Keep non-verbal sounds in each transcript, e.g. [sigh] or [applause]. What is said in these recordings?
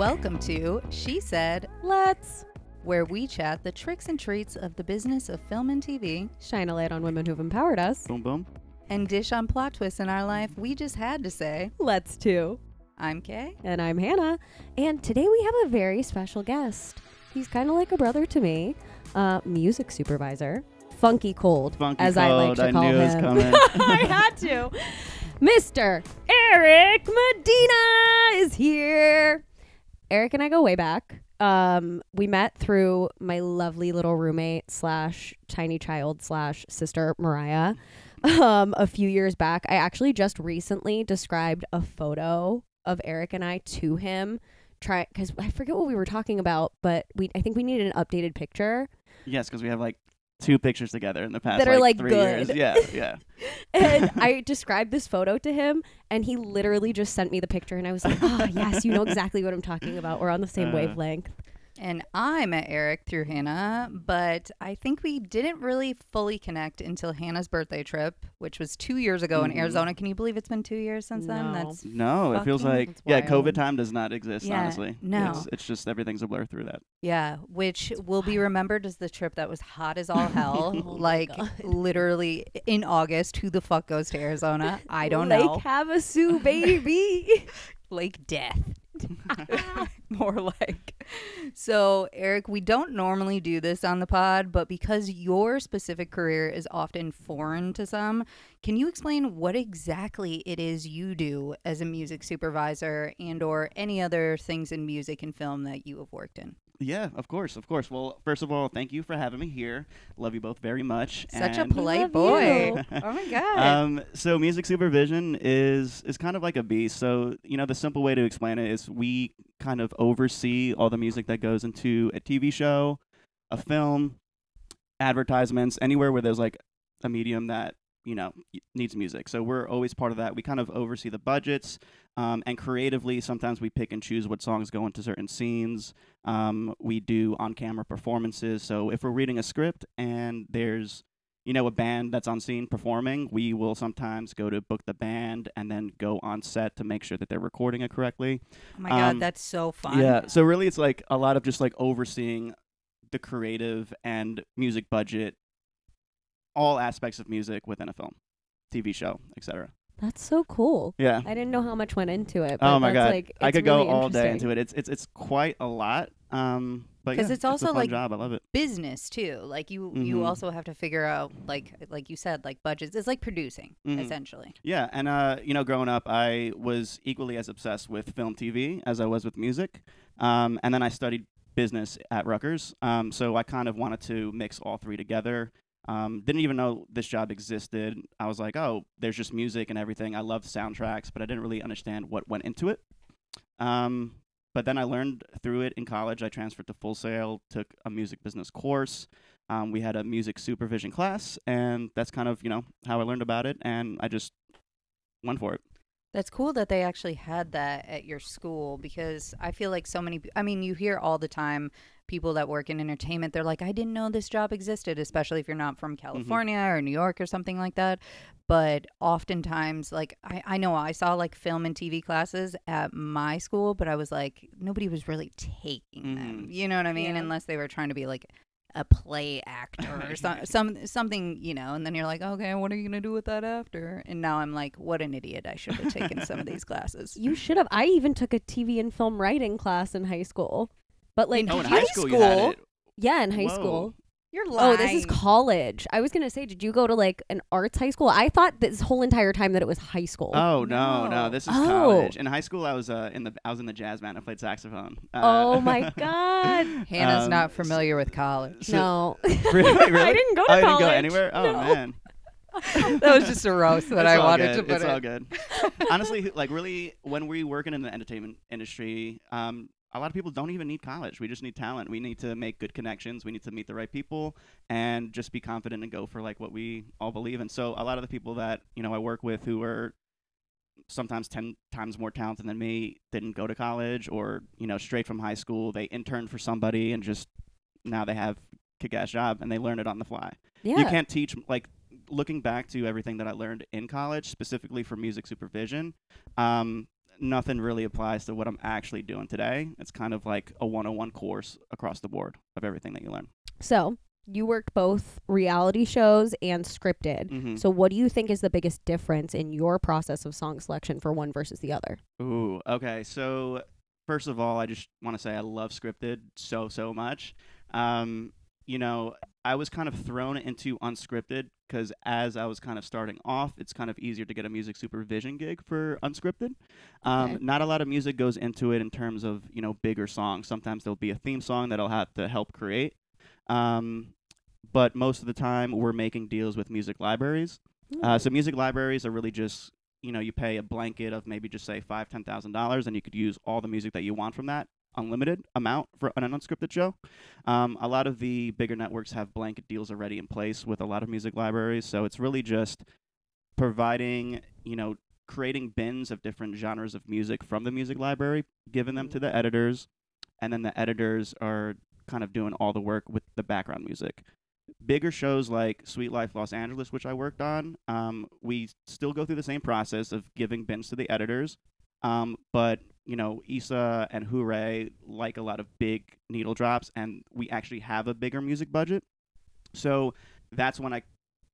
Welcome to She Said Let's where we chat the tricks and treats of the business of film and TV shine a light on women who've empowered us. Boom, boom. and dish on plot twists in our life we just had to say. Let's too. I'm Kay. And I'm Hannah. And today we have a very special guest. He's kind of like a brother to me, uh, music supervisor, Funky Cold, Funky as I like cold. to I call knew it was him. coming. [laughs] I had to. Mr. Eric Medina is here. Eric and I go way back. Um, we met through my lovely little roommate slash tiny child slash sister Mariah. Um, a few years back, I actually just recently described a photo of Eric and I to him. Try because I forget what we were talking about, but we I think we needed an updated picture. yes, because we have like two pictures together in the past That are, like, three good. years. Yeah, yeah. [laughs] and I described this photo to him, and he literally just sent me the picture, and I was like, "Ah, yes, you know exactly what I'm talking about. We're on the same Uh. wavelength." And I met Eric through Hannah, but I think we didn't really fully connect until Hannah's birthday trip, which was two years ago in Mhm. Arizona. Can you believe it's been two years since then? No. That's No, it feels like yeah. COVID time does not exist. Yeah, honestly, no. it's, it's just everything's a blur through that. yeah, which will be remembered as the trip that was hot as all [laughs] hell. Oh like literally in August. Who the fuck goes to Arizona? [laughs] I don't Lake know. Lake Havasu, baby. [laughs] Lake Death. [laughs] More like. So, Eric, we don't normally do this on the pod, but because your specific career is often foreign to some, can you explain what exactly it is you do as a music supervisor and or any other things in music and film that you have worked in? Yeah, of course, of course. Well, first of all, thank you for having me here. Love you both very much. Such a polite boy. [laughs] oh my god. Um, so music supervision is is kind of like a beast. So you know, the simple way to explain it is we kind of oversee all the music that goes into a TV show, a film, advertisements, anywhere where there's like a medium that you know needs music. So we're always part of that. We kind of oversee the budgets, um, and creatively, sometimes we pick and choose what songs go into certain scenes. Um, we do on-camera performances. So if we're reading a script and there's you know, a band that's on scene performing, we will sometimes go to book the band and then go on set to make sure that they're recording it correctly. oh my god, um, that's so fun. Yeah. So really, it's like a lot of just like overseeing the creative and music budget, all aspects of music within a film, TV show, etc. That's so cool. Yeah. I didn't know how much went into it. But Oh my that's, god, like, I it's could go all day into it. It's it's it's quite a lot. Um, but 'Cause yeah, it's also, a fun like, job. I love it. business too. Like you you Mhm. also have to figure out like like you said like budgets. It's like producing Mhm. essentially. Yeah, and uh, you know, growing up, I was equally as obsessed with film, TV as I was with music. Um, and then I studied business at Rutgers, um, so I kind of wanted to mix all three together. Um, didn't even know this job existed. I was like, oh, there's just music and everything. I love soundtracks, but I didn't really understand what went into it. Um, but then I learned through it in college. I transferred to Full Sail, took a music business course. Um, we had a music supervision class, and that's kind of you know how I learned about it. And I just went for it. That's cool that they actually had that at your school because I feel like so many I mean you hear all the time people that work in entertainment they're like I didn't know this job existed especially if you're not from California or New York or something like that but oftentimes like I, I know I saw like film and TV classes at my school but I was like nobody was really taking them Mhm. you know what I mean Yeah. unless they were trying to be like a play actor or some, [laughs] some something you know and then you're like okay what are you gonna do with that after and now i'm like what an idiot i should have taken some of these [laughs] classes You should have. I even took a TV and film writing class in high school. But like, In Oh, in high high school, you had school? it. yeah, in high Whoa. school. You're Oh, this is college. I was gonna say, did you go to like an arts high school? I thought this whole entire time that it was high school. Oh no, No. no, this is Oh. college. In high school, I was uh, in the I was in the jazz band. And I played saxophone. Uh, oh my [laughs] god. hannah's Um, not familiar with college so- no. [laughs] really, [laughs] really? I didn't go to oh, you college. didn't go anywhere. Oh No. man, that was just a roast that It's i all wanted good. to put It's in all good. Honestly, like really, when we working in the entertainment industry, um, a lot of people don't even need college. We just need talent. We need to make good connections. We need to meet the right people and just be confident and go for like what we all believe in. So a lot of the people that you know I work with who are sometimes 10 times more talented than me didn't go to college or you know straight from high school they interned for somebody and just now they have kick-ass job and they learn it on the fly Yeah. you can't teach like looking back to everything that I learned in college, specifically for music supervision. Um, nothing really applies to what I'm actually doing today. It's kind of like a 101 course across the board of everything that you learn. So you worked both reality shows and scripted. Mhm. So what do you think is the biggest difference in your process of song selection for one versus the other? Ooh, okay. So first of all, I just want to say I love scripted so so much. Um, you know, I was kind of thrown into unscripted because as I was kind of starting off, it's kind of easier to get a music supervision gig for unscripted. Um, Okay. Not a lot of music goes into it in terms of you know bigger songs. Sometimes there'll be a theme song that I'll have to help create. Um, but most of the time, we're making deals with music libraries. Uh, so music libraries are really just you know you pay a blanket of maybe just say five ten thousand dollars and you could use all the music that you want from that unlimited amount for an unscripted show. Um, a lot of the bigger networks have blanket deals already in place with a lot of music libraries, so it's really just providing you know creating bins of different genres of music from the music library, giving them to the editors, and then the editors are kind of doing all the work with the background music bigger shows like Sweet Life Los Angeles, which I worked on, um, we still go through the same process of giving bins to the editors. Um, but you know, Issa and Hoorae like a lot of big needle drops, and we actually have a bigger music budget. So that's when I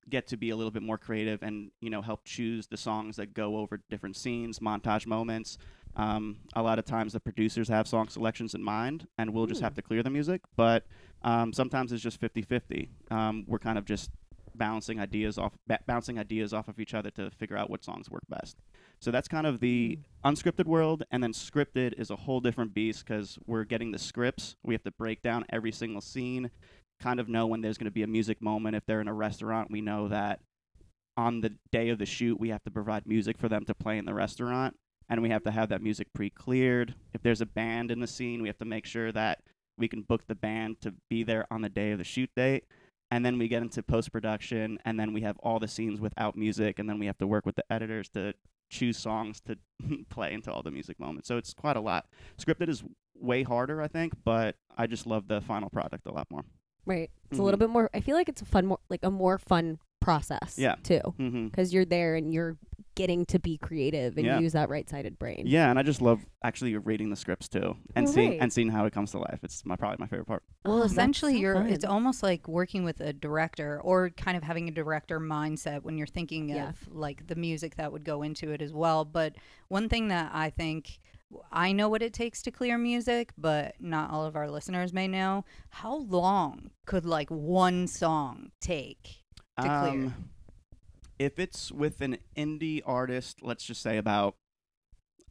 get to be a little bit more creative and you know help choose the songs that go over different scenes, montage moments. Um, a lot of times the producers have song selections in mind, and we'll just Hmm. have to clear the music. But um, sometimes it's just 50-50. Um, we're kind of just bouncing ideas off, ba- bouncing ideas off of each other to figure out what songs work best. So that's kind of the unscripted world, and then scripted is a whole different beast because we're getting the scripts. We have to break down every single scene, kind of know when there's going to be a music moment. If they're in a restaurant, we know that on the day of the shoot, we have to provide music for them to play in the restaurant, and we have to have that music pre-cleared. If there's a band in the scene, we have to make sure that we can book the band to be there on the day of the shoot date. And then we get into post production, and then we have all the scenes without music, and then we have to work with the editors to choose songs to [laughs] play into all the music moments. So it's quite a lot. Scripted is way harder, I think, but I just love the final product a lot more. Right. It's a little bit more I feel like it's a fun more like a more fun process Yeah. too Mm-hmm. cuz you're there and you're getting to be creative and Yeah. use that right-sided brain. Yeah, and I just love actually reading the scripts too, and Oh, seeing and seeing how it comes to life. It's my probably my favorite part. Well, Oh, essentially, so you're. It's almost like working with a director, or kind of having a director mindset when you're thinking Yeah. of like the music that would go into it as well. But one thing that I think I know what it takes to clear music, but not all of our listeners may know. How long could like one song take to clear? Um, If it's with an indie artist, let's just say about,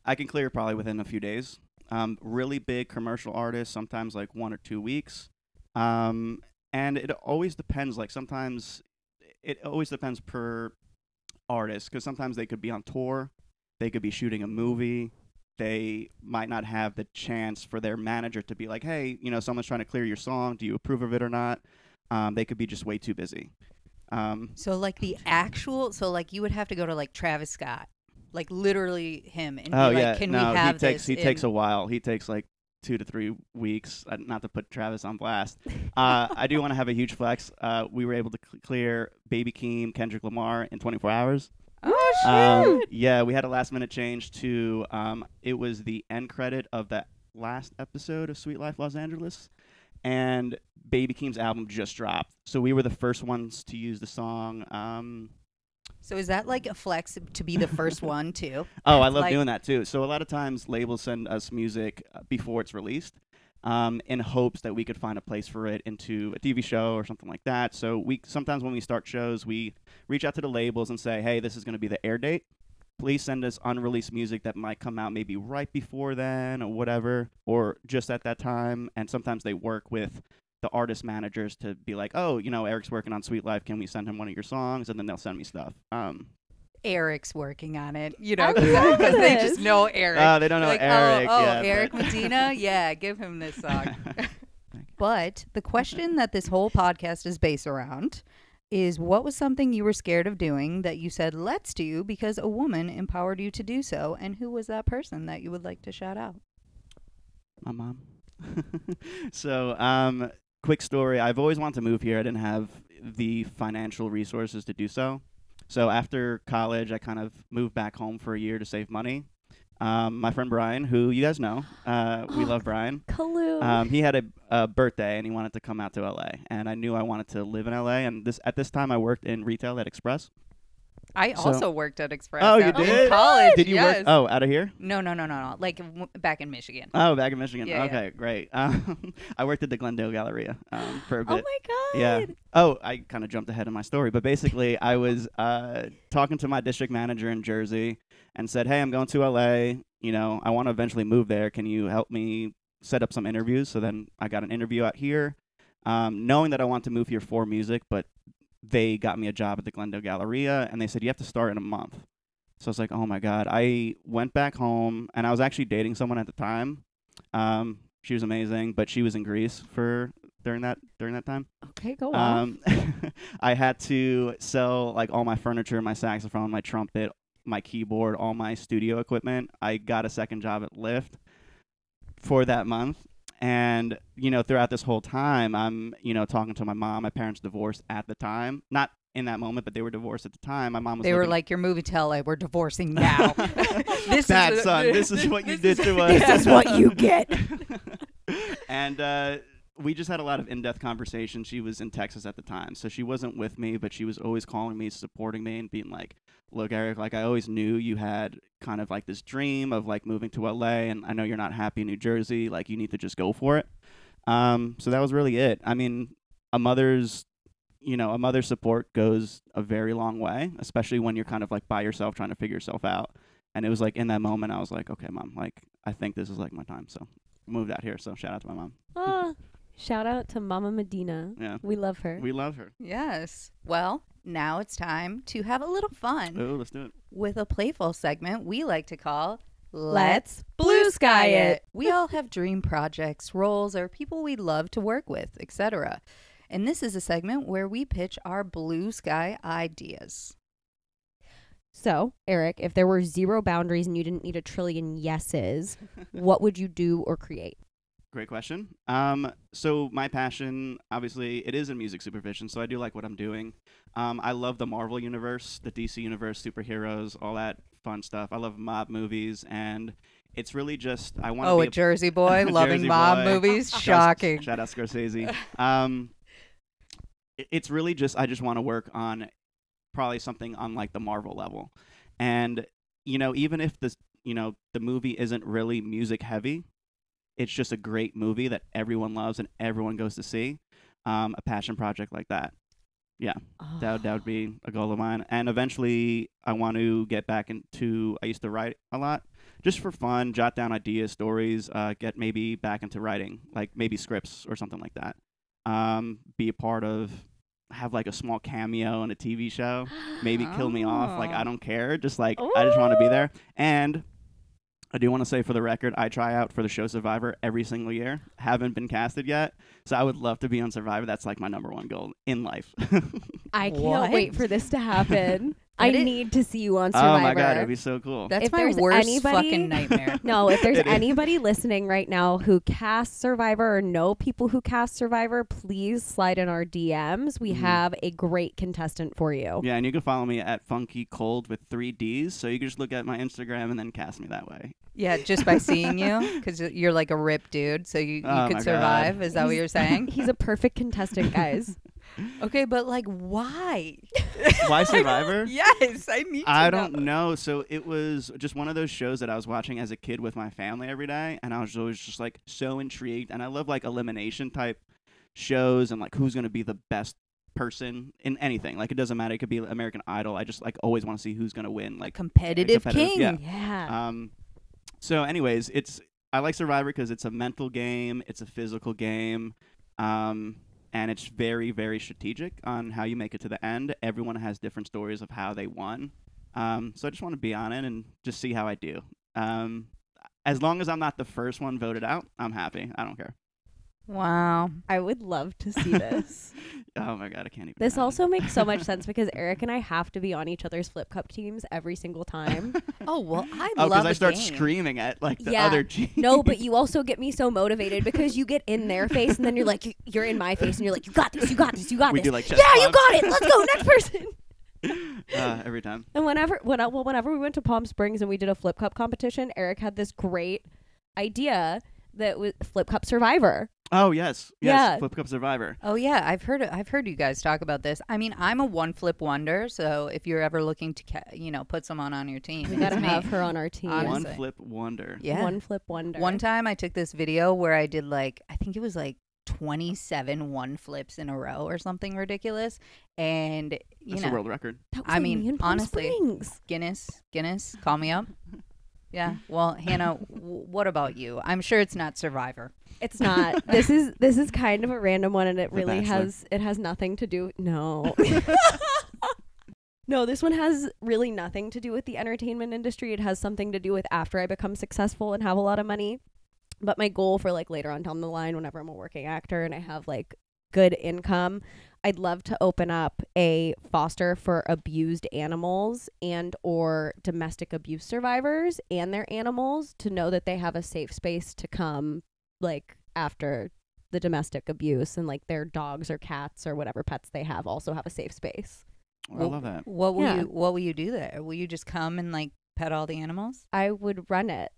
I can clear probably within a few days. Um, really big commercial artists, sometimes like one or two weeks. Um, and it always depends. Like sometimes, it always depends per artist because sometimes they could be on tour, they could be shooting a movie. They might not have the chance for their manager to be like, "Hey, you know, someone's trying to clear your song. Do you approve of it or not?" Um, they could be just way too busy. Um, So like the actual, so like you would have to go to like Travis Scott, like literally him, and Oh be like, yeah, "Can no, we have he takes this?" he takes a while. He takes like two to three weeks. Uh, not to put Travis on blast. [laughs] Uh, I do want to have a huge flex. Uh, we were able to cl- clear Baby Keem, Kendrick Lamar in 24 hours. Oh shit. Um, yeah, we had a last minute change to. Um, it was the end credit of that last episode of Sweet Life Los Angeles, and Baby Keem's album just dropped. So we were the first ones to use the song. Um, So is that like a flex to be the first [laughs] one too? Oh, I love Like- doing that too. So a lot of times labels send us music uh, before it's released, um, in hopes that we could find a place for it into a TV show or something like that. So we sometimes when we start shows, we reach out to the labels and say, "Hey, this is going to be the air date. Please send us unreleased music that might come out maybe right before then or whatever, or just at that time." And sometimes they work with the artist managers to be like, "Oh, you know, Eric's working on Sweet Life. Can we send him one of your songs?" And then they'll send me stuff. Um, Eric's working on it, you know, [laughs] because they just know Eric. uh, they don't know like, Eric. oh, oh yeah, Eric but- Medina, [laughs] yeah, give him this song. [laughs] But the question that this whole podcast is based around is what was something you were scared of doing that you said let's do because a woman empowered you to do so and who was that person that you would like to shout out? My mom. [laughs] so, um, quick story. I've always wanted to move here. I didn't have the financial resources to do so. So after college, I kind of moved back home for a year to save money. Um, my friend Brian, who you guys know, uh, we love Brian. Kalu. Um, he had a, a birthday and he wanted to come out to LA, and I knew I wanted to live in LA. And this at this time, I worked in retail at Express. I So- also worked at Express. Oh, you out in did? college. Did you yes. work? Oh, out of here? No, no, no, no, no. Like w- back in Michigan. Oh, back in Michigan. Yeah, yeah. okay, great. Um, [laughs] I worked at the Glendale Galleria um, for a bit. oh bit. my god. Yeah. Oh, I kind of jumped ahead in my story, but basically, I was uh, talking to my district manager in Jersey and said, "Hey, I'm going to LA. You know, I want to eventually move there. Can you help me set up some interviews?" So then I got an interview out here, um, knowing that I want to move here for music, but they got me a job at the Glendale Galleria, and they said you have to start in a month. So I was like, "Oh my god!" I went back home, and I was actually dating someone at the time. Um, she was amazing, but she was in Greece for during that during that time. Okay, go on. Um, [laughs] I had to sell like all my furniture, my saxophone, my trumpet, my keyboard, all my studio equipment. I got a second job at Lyft for that month. And, you know, throughout this whole time, I'm, you know, talking to my mom. My parents divorced at the time. Not in that moment, but they were divorced at the time. My mom was They were like, your movie to We're divorcing now." [laughs] [laughs] this Bad is son, this is [laughs] what you did to us. This is what you get. and uh, we just had a lot of in-depth conversation. She was in Texas at the time, so she wasn't with me, but she was always calling me, supporting me, and being like, "Look, Eric, like I always knew you had kind of like this dream of like moving to LA, and I know you're not happy in New Jersey. Like you need to just go for it." Um, so that was really it. I mean, a mother's you know, a mother's support goes a very long way, especially when you're kind of like by yourself trying to figure yourself out. And it was like in that moment, I was like, okay, mom, like I think this is like my time. So moved out here. So shout out to my mom. Shout out to Mama Medina. Yeah, We love her. we love her. Yes. Well, now it's time to have a little fun Oh, let's do it. with a playful segment we like to call Let's Blue Sky It. We all have dream projects, roles, or people we'd love to work with, etc. And this is a segment where we pitch our blue sky ideas. So, Eric, if there were zero boundaries and you didn't need a trillion yeses, [laughs] what would you do or create? Great question. Um, so my passion, obviously, it is in music supervision. So I do like what I'm doing. Um, I love the Marvel universe, the DC universe, superheroes, all that fun stuff. I love mob movies, and it's really just I want to Oh, be a Jersey [laughs] boy a loving Jersey mob boy. movies. [laughs] Shocking. Shout out Scorsese. [laughs] Um, it- it's really just I just want to work on probably something on like the Marvel level, and you know even if this you know the movie isn't really music heavy, it's just a great movie that everyone loves and everyone goes to see. Um, a passion project like that. Yeah. That would, that would be a goal of mine. And eventually, I want to get back into. I used to write a lot, just for fun, jot down ideas, stories. Uh, get maybe back into writing, like maybe scripts or something like that. Um, be a part of, have like a small cameo in a TV show. Maybe kill me off. Like Oh. I don't care. Just like I just want to be there. And I do want to say for the record, I try out for the show Survivor every single year. Haven't been casted yet, so I would love to be on Survivor. That's like my number one goal in life. [laughs] I can't What? wait for this to happen. I That is- need to see you on Survivor. oh my god, it'd be so cool. That's If my worst anybody- fucking nightmare. [laughs] No, if there's [laughs] It is. anybody listening right now who casts Survivor or know people who cast Survivor, please slide in our DMs. We Mhm. have a great contestant for you. Yeah, and you can follow me at Funky Cold with three D's. So you can just look at my Instagram and then cast me that way. Yeah, just by seeing you, because you're like a ripped dude, so you, you Oh my could God. survive. Is that what you're saying? [laughs] He's a perfect contestant, guys. Okay, but like, why? [laughs] Why [laughs] Survivor? yes, I need. I don't know. So it was just one of those shows that I was watching as a kid with my family every day, and I was always just like so intrigued. And I love like elimination type shows and like who's going to be the best person in anything. Like it doesn't matter. It could be American Idol. I just like always want to see who's going to win. Like Competitive, competitive, king. yeah. Yeah. Um, so, anyways, it's I like Survivor because it's a mental game, it's a physical game, um, and it's very, very strategic on how you make it to the end. Everyone has different stories of how they won. Um, so I just want to be on it and just see how I do. Um, as long as I'm not the first one voted out, I'm happy. I don't care. Wow. I would love to see [laughs] this. Oh my god, I can't even. this imagine. also makes so much [laughs] sense because Eric and I have to be on each other's flip cup teams every single time. [laughs] Oh well, I oh, love. I start game. screaming at like the Yeah. other team. No, but you also get me so motivated because you get in their face and then you're like, you- you're in my face and you're like, you got this, you got this, you got we this. do like chest yeah, you got it. Let's go. Next person. uh, every time. And whenever when I, well whenever we went to Palm Springs and we did a flip cup competition, Eric had this great idea that was flip cup survivor. Oh yes, yes. Yeah. Flip Cup Survivor. Oh yeah, I've heard I've heard you guys talk about this. I mean, I'm a one flip wonder, so if you're ever looking to ca- you know put someone on your team, We gotta have her on our team. Honestly. One flip wonder. Yeah. One flip wonder. One time I took this video where I did like I think it was like 27 one flips in a row or something ridiculous, and you That's know a world record. That was I mean, me in Palm honestly, Springs. Guinness Guinness call me up. [laughs] Yeah. Well, Hannah, w- what about you? I'm sure it's not Survivor. It's not. [laughs] this is this is kind of a random one, and it The really Bachelor. has it has nothing to do. No. [laughs] No, this one has really nothing to do with the entertainment industry. It has something to do with after I become successful and have a lot of money. But my goal for like later on down the line, whenever I'm a working actor and I have like good income, I'd love to open up a foster for abused animals and or domestic abuse survivors and their animals to know that they have a safe space to come like after the domestic abuse and like their dogs or cats or whatever pets they have also have a safe space. Oh, I love that. What will Yeah. you What will you do there? Will you just come and like pet all the animals? I would run it.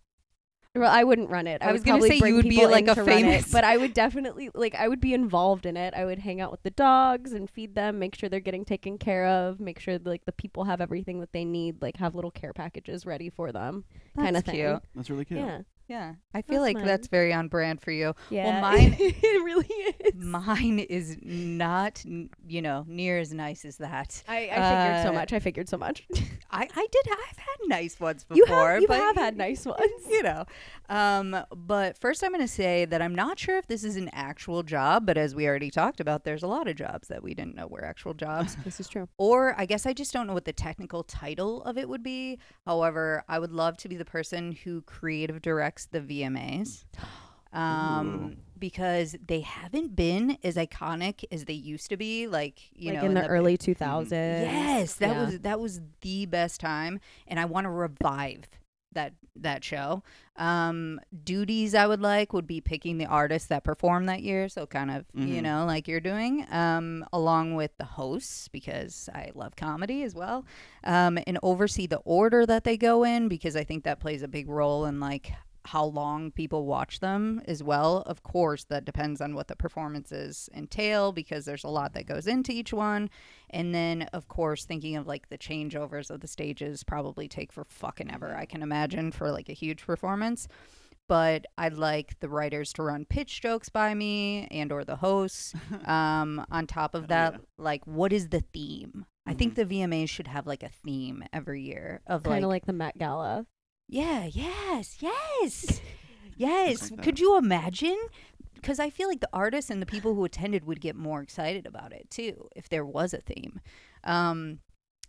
Well, I wouldn't run it. I, I was gonna say you would be, like, a to run it, famous- but I would definitely like I would be involved in it. I would hang out with the dogs and feed them, make sure they're getting taken care of, make sure like the people have everything that they need, like have little care packages ready for them, kind of thing. cute. That's really cute. Yeah, Yeah, I feel That's like that's very on brand for you. yeah. [laughs] mine- it really is. Mine is not, you know, near as nice as that. I, I figured so Uh, much. I figured so much. [laughs] I, I did. I've had nice ones before. you have you but, have had nice ones. You know, um, but first I'm going to say that I'm not sure if this is an actual job, but as we already talked about, there's a lot of jobs that we didn't know were actual jobs. [laughs] This is true. Or I guess I just don't know what the technical title of it would be. However, I would love to be the person who creative directs the VMAs. [gasps] Um, because they haven't been as iconic as they used to be. Like you like know, in the the early 2000s. Yes, that Yeah. was that was the best time, and I want to revive that that show. Um, duties I would like would be picking the artists that performed that year, so kind of you Mhm. know like you're doing, um, along with the hosts because I love comedy as well, um, and oversee the order that they go in because I think that plays a big role in like how long people watch them as well. Of course, that depends on what the performances entail because there's a lot that goes into each one. And then, of course, thinking of like the changeovers of the stages probably take for fucking ever, I can imagine, for like a huge performance. But I'd like the writers to run pitch jokes by me and or the hosts. [laughs] Um, on top of that, yeah. like what is the theme? I think Mhm. the VMAs should have like a theme every year of Kind like of like the Met Gala. Yeah, yes, yes, [laughs] yes. Could you imagine? Because I feel like the artists and the people who attended would get more excited about it too if there was a theme. Um,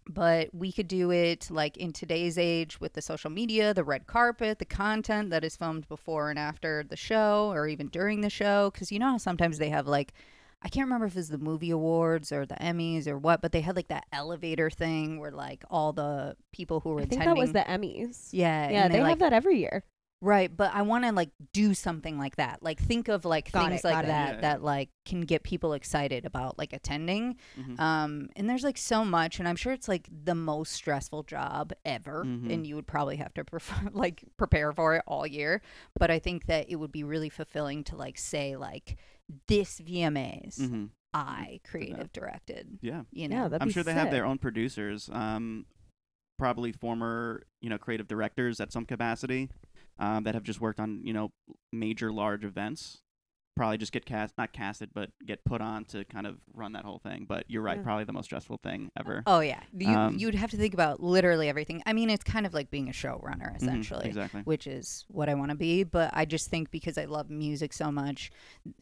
but we could do it like in today's age with the social media, the red carpet, the content that is filmed before and after the show or even during the show. Because you know how sometimes they have like, I can't remember if it was the movie awards or the Emmys or what, but they had like that elevator thing where like all the people who were I think attending. that was the Emmys. Yeah, Yeah, and they, like, have that every year. Right, but I want to like do something like that. Like think of like Got things it, like that Yeah. that like can get people excited about like attending. Mhm. Um and there's like so much and I'm sure it's like the most stressful job ever Mhm. and you would probably have to pref- [laughs] like prepare for it all year, but I think that it would be really fulfilling to like say like this VMAs Mhm. I creative directed, Yeah. you know. Yeah, that'd I'm be sure they have their own producers, um, probably former, you know, creative directors at some capacity, um, that have just worked on, you know, major large events. Probably just get cast, not casted, but get put on to kind of run that whole thing. But you're right, Yeah. probably the most stressful thing ever. Oh yeah. You Um, you'd have to think about literally everything. I mean, it's kind of like being a showrunner Mhm, essentially. exactly. which is what I want to be. But I just think because I love music so much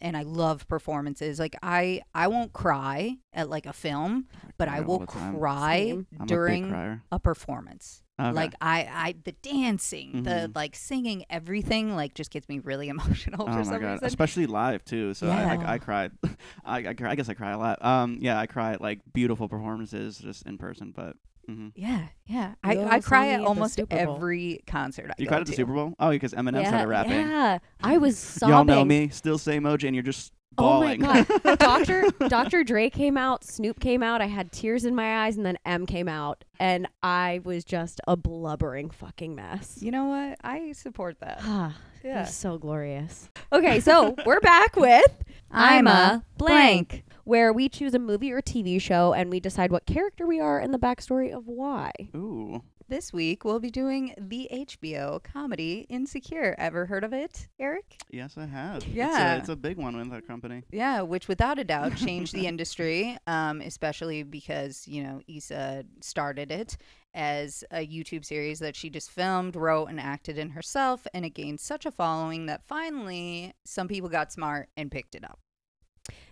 and I love performances, like I I won't cry at like a film, but I will cry Same. I'm a during a performance. Okay. Like I I the dancing, the Mhm. like singing, everything like just gets me really [laughs] emotional Oh for my some god! reason. Especially live too. So I, Yeah. I, I cried. [laughs] I, I, cry- I guess I cry a lot. Um, yeah, I cry at like beautiful performances just in person. But Mm-hmm. yeah, yeah. You I, I cry at at almost every concert I you go cried at the to. Super Bowl? Oh, because Eminem yeah, started rapping. Yeah, I was sobbing. [laughs] Y'all know me. Still say emoji, and you're just Oh my god. [laughs] Dr. Dr. Dre came out, Snoop came out, I had tears in my eyes, and then M came out, and I was just a blubbering fucking mess. You know what? I support that. Ah, it Yeah. was so glorious. Okay, so [laughs] we're back with I'm a blank. where we choose a movie or TV show and we decide what character we are and the backstory of why. Ooh. This week we'll be doing the HBO comedy Insecure. Ever heard of it, Eric? Yes, I have. It's Yeah. a, it's a big one with that company. Yeah, which without a doubt [laughs] changed the industry, um, especially because, you know, Issa started it as a YouTube series that she just filmed, wrote, and acted in herself. And it gained such a following that finally some people got smart and picked it up.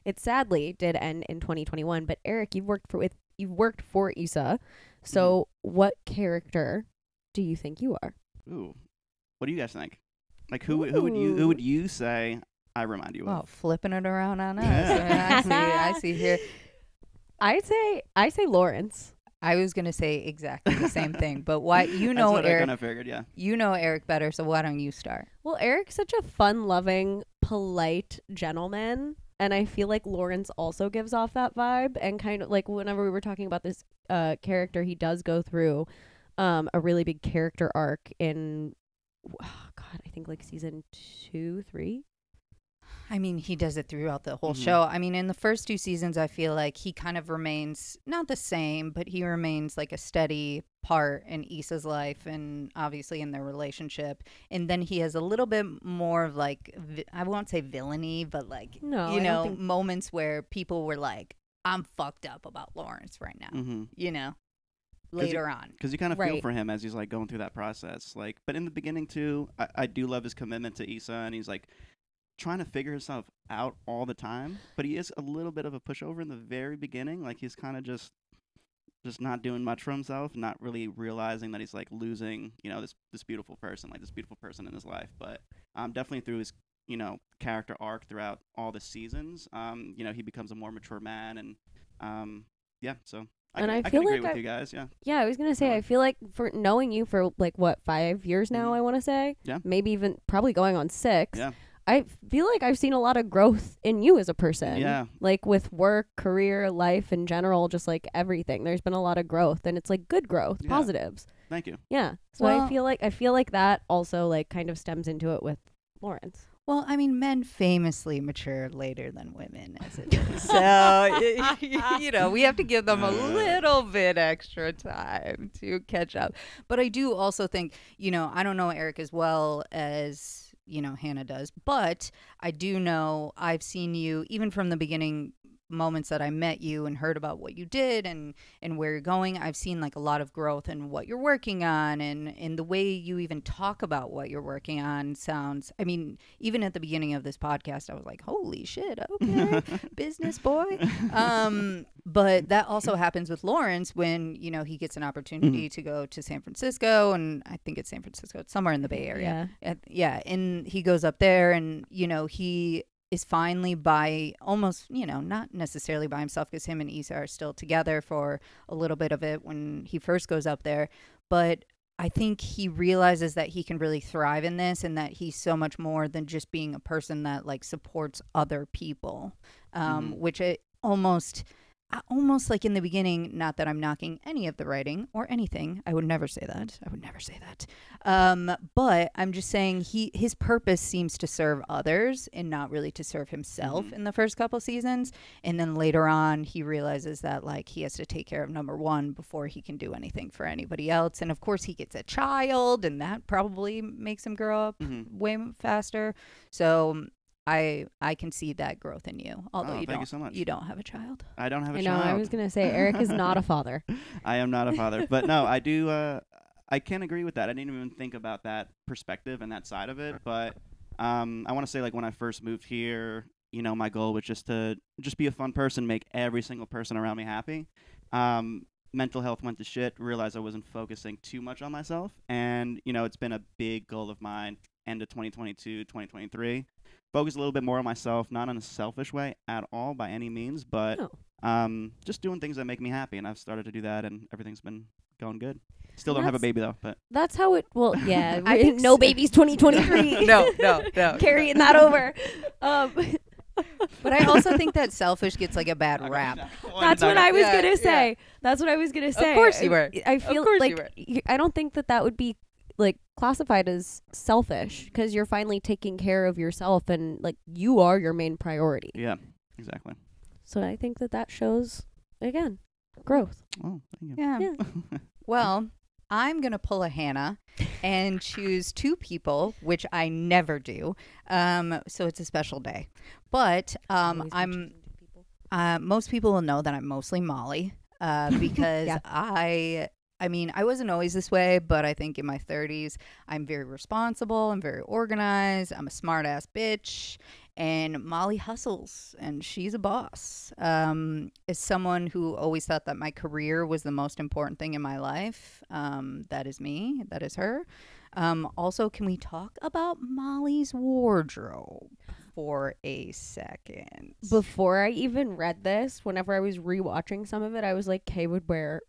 It sadly did end in 2021, but Eric, you've worked for with you've worked for Issa. So, mm. what character do you think you are? Ooh. What do you guys think? Like who would- who would you who would you say I remind you Wow, of? Oh, flipping it around on us. Yeah. I, see, I see here. [laughs] I'd say I say Lawrence. I was gonna say exactly the same thing, but why you [laughs] That's know what I Eric kind of figured, yeah. you know Eric better, so why don't you start? Well, Eric's such a fun-loving, polite gentleman, and I feel like Lawrence also gives off that vibe. And kind of like whenever we were talking about this uh, character, he does go through um, a really big character arc in, oh [sighs] God, I think like season two, three. I mean, he does it throughout the whole Mhm. show. I mean, in the first two seasons, I feel like he kind of remains not the same, but he remains like a steady part in Issa's life and obviously in their relationship. And then he has a little bit more of like, I won't say villainy, but like, No, you know, think- moments where people were like, I'm fucked up about Lawrence right now, Mm-hmm. you know? he- later on. because you kind of feel for him as he's like going through that process. Like, but in the beginning too, I, I do love his commitment to Issa, and he's like trying to figure himself out all the time. But he is a little bit of a pushover in the very beginning. Like he's kind of just just not doing much for himself, not really realizing that he's like losing, you know, this this beautiful person, like this beautiful person in his life. But um, definitely through his you know character arc throughout all the seasons, um, you know, he becomes a more mature man, and um, yeah, so. I And can, I I can feel agree like with I- you guys, yeah. Yeah, I was gonna say. I feel like for knowing you for like what five years now, Mhm. I want to say, Yeah. maybe even probably going on six. Yeah. I feel like I've seen a lot of growth in you as a person. Yeah. like with work, career, life in general, just like everything. There's been a lot of growth, and it's like good growth, Yeah. positives. Thank you. Yeah. So I feel like I feel like that also like kind of stems into it with Lawrence. Well, I mean, men famously mature later than women, as it [laughs] is. So, [laughs] you know, we have to give them a little bit extra time to catch up. But I do also think, you know, I don't know Eric as well as, you know, Hannah does, but I do know I've seen you, even from the beginning moments that I met you and heard about what you did and and where you're going I've seen like a lot of growth in what you're working on and in the way you even talk about what you're working on sounds I mean even at the beginning of this podcast I was like holy shit okay [laughs] business boy. Um but that also happens with Lawrence when you know he gets an opportunity to go to San Francisco and I think it's San Francisco it's somewhere in the Bay Area. At, yeah and he goes up there and you know he is finally by almost you know not necessarily by himself because him and Issa are still together for a little bit of it when he first goes up there but I think he realizes that he can really thrive in this and that he's so much more than just being a person that like supports other people um, Mhm. which it almost almost like in the beginning not that i'm knocking any of the writing or anything i would never say that i would never say that um, but i'm just saying he his purpose seems to serve others and not really to serve himself Mhm. in the first couple seasons and then later on he realizes that like he has to take care of number one before he can do anything for anybody else and of course he gets a child and that probably makes him grow up Mhm. way faster so I I can see that growth in you, although Oh, you thank you don't so much. you don't have a child. I don't have a I know. child. I was gonna [laughs] say Eric is not a father. [laughs] I am not a father, but no, I do. Uh, I can agree with that. I didn't even think about that perspective and that side of it. But um, I want to say, like when I first moved here, you know, my goal was just to just be a fun person, make every single person around me happy. Um, mental health went to shit. Realized I wasn't focusing too much on myself, and you know, it's been a big goal of mine. End of 2022, 2023. Focus a little bit more on myself, not in a selfish way at all by any means, but No. um, just doing things that make me happy, and I've started to do that, and everything's been going good. Still don't have a baby though, but That's how it. Well, [laughs] yeah. I we- think [laughs] no babies, 2023. [laughs] no, no, no. Carrying that over. Um, But I also think that selfish gets like a bad rap. That's what I was Yeah, gonna yeah. say. That's what I was gonna say. Of course you were. I feel course you like were. y- I don't think that that would be like classified as selfish because you're finally taking care of yourself and like you are your main priority. Yeah, exactly. So I think that that shows again growth. Oh, thank you. Yeah. Yeah. [laughs] Well, I'm going to pull a Hannah and choose two people, which I never do. Um, so it's a special day. But um, I'm uh, most people will know that I'm mostly Molly uh, [laughs] because Yeah. I. I mean, I wasn't always this way, but I think in my 30s, I'm very responsible. I'm very organized. I'm a smart ass bitch. And Molly hustles, and she's a boss. Um, as someone who always thought that my career was the most important thing in my life, um, that is me. That is her. Um, also, can we talk about Molly's wardrobe for a second? Before I even read this, whenever I was rewatching some of it, I was like, Kay would wear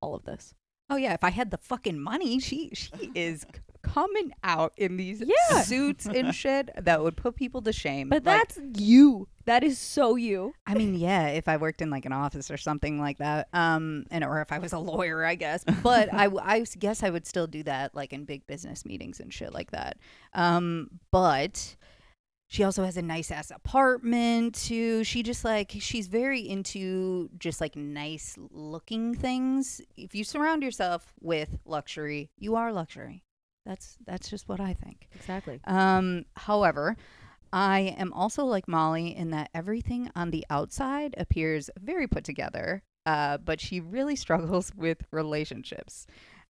all of this. Oh yeah, if I had the fucking money, she she [laughs] is coming out in these Yeah. suits and [laughs] shit that would put people to shame. But Like, that's you. That is so you. I mean, yeah, if I worked in like an office or something like that, um, and or if I was a lawyer, I guess. But I, I guess I would still do that, like in big business meetings and shit like that. Um, but she also has a nice ass apartment too. She just like she's very into just like nice looking things. If you surround yourself with luxury, you are luxury. That's that's just what I think. Exactly. Um, however, I am also like Molly in that everything on the outside appears very put together, uh, but she really [laughs] struggles with relationships.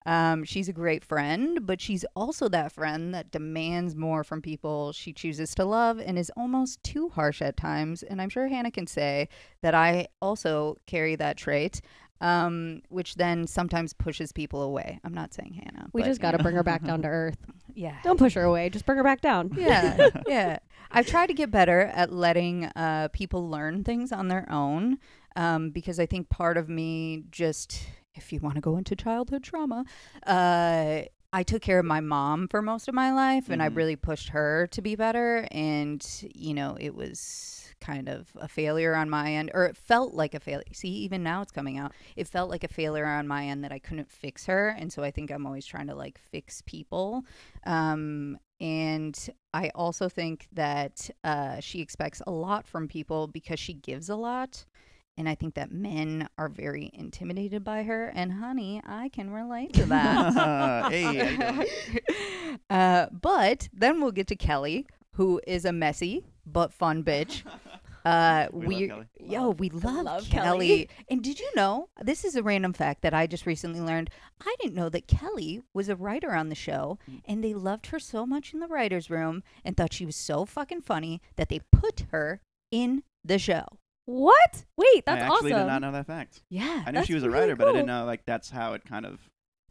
Um, she's a great friend, but she's also that friend that demands more from people she chooses to love and is almost too harsh at times. And I'm sure Hannah can say that I also carry that trait, um, which then sometimes pushes people away. I'm not saying Hannah. We but, just got to bring her back down to earth. [laughs] yeah. Don't push her away. Just bring her back down. [laughs] Yeah, [laughs] yeah. I've tried to get better at letting uh, people learn things on their own um, because I think part of me just, if you want to go into childhood trauma, uh, I took care of my mom for most of my life and I Mhm. really pushed her to be better. And, you know, it was kind of a failure on my end, or it felt like a failure. See, even now it's coming out. It felt like a failure on my end that I couldn't fix her. And so I think I'm always trying to like fix people. Um, and I also think that uh, she expects a lot from people because she gives a lot. And I think that men are very intimidated by her. And honey, I can relate to that. [laughs] hey, how you doing? [laughs] uh, but then we'll get to Kelly, who is a messy but fun bitch. Uh, [laughs] We love we, Kelly. yo, we love, love Kelly. Kelly. And did you know? This is a random fact that I just recently learned. I didn't know that Kelly was a writer on the show, Mm. and they loved her so much in the writers' room and thought she was so fucking funny that they put her in the show. What? Wait, that's I actually awesome. did not know that fact. Yeah, I knew she was a really writer, but I didn't know like that's how it kind of.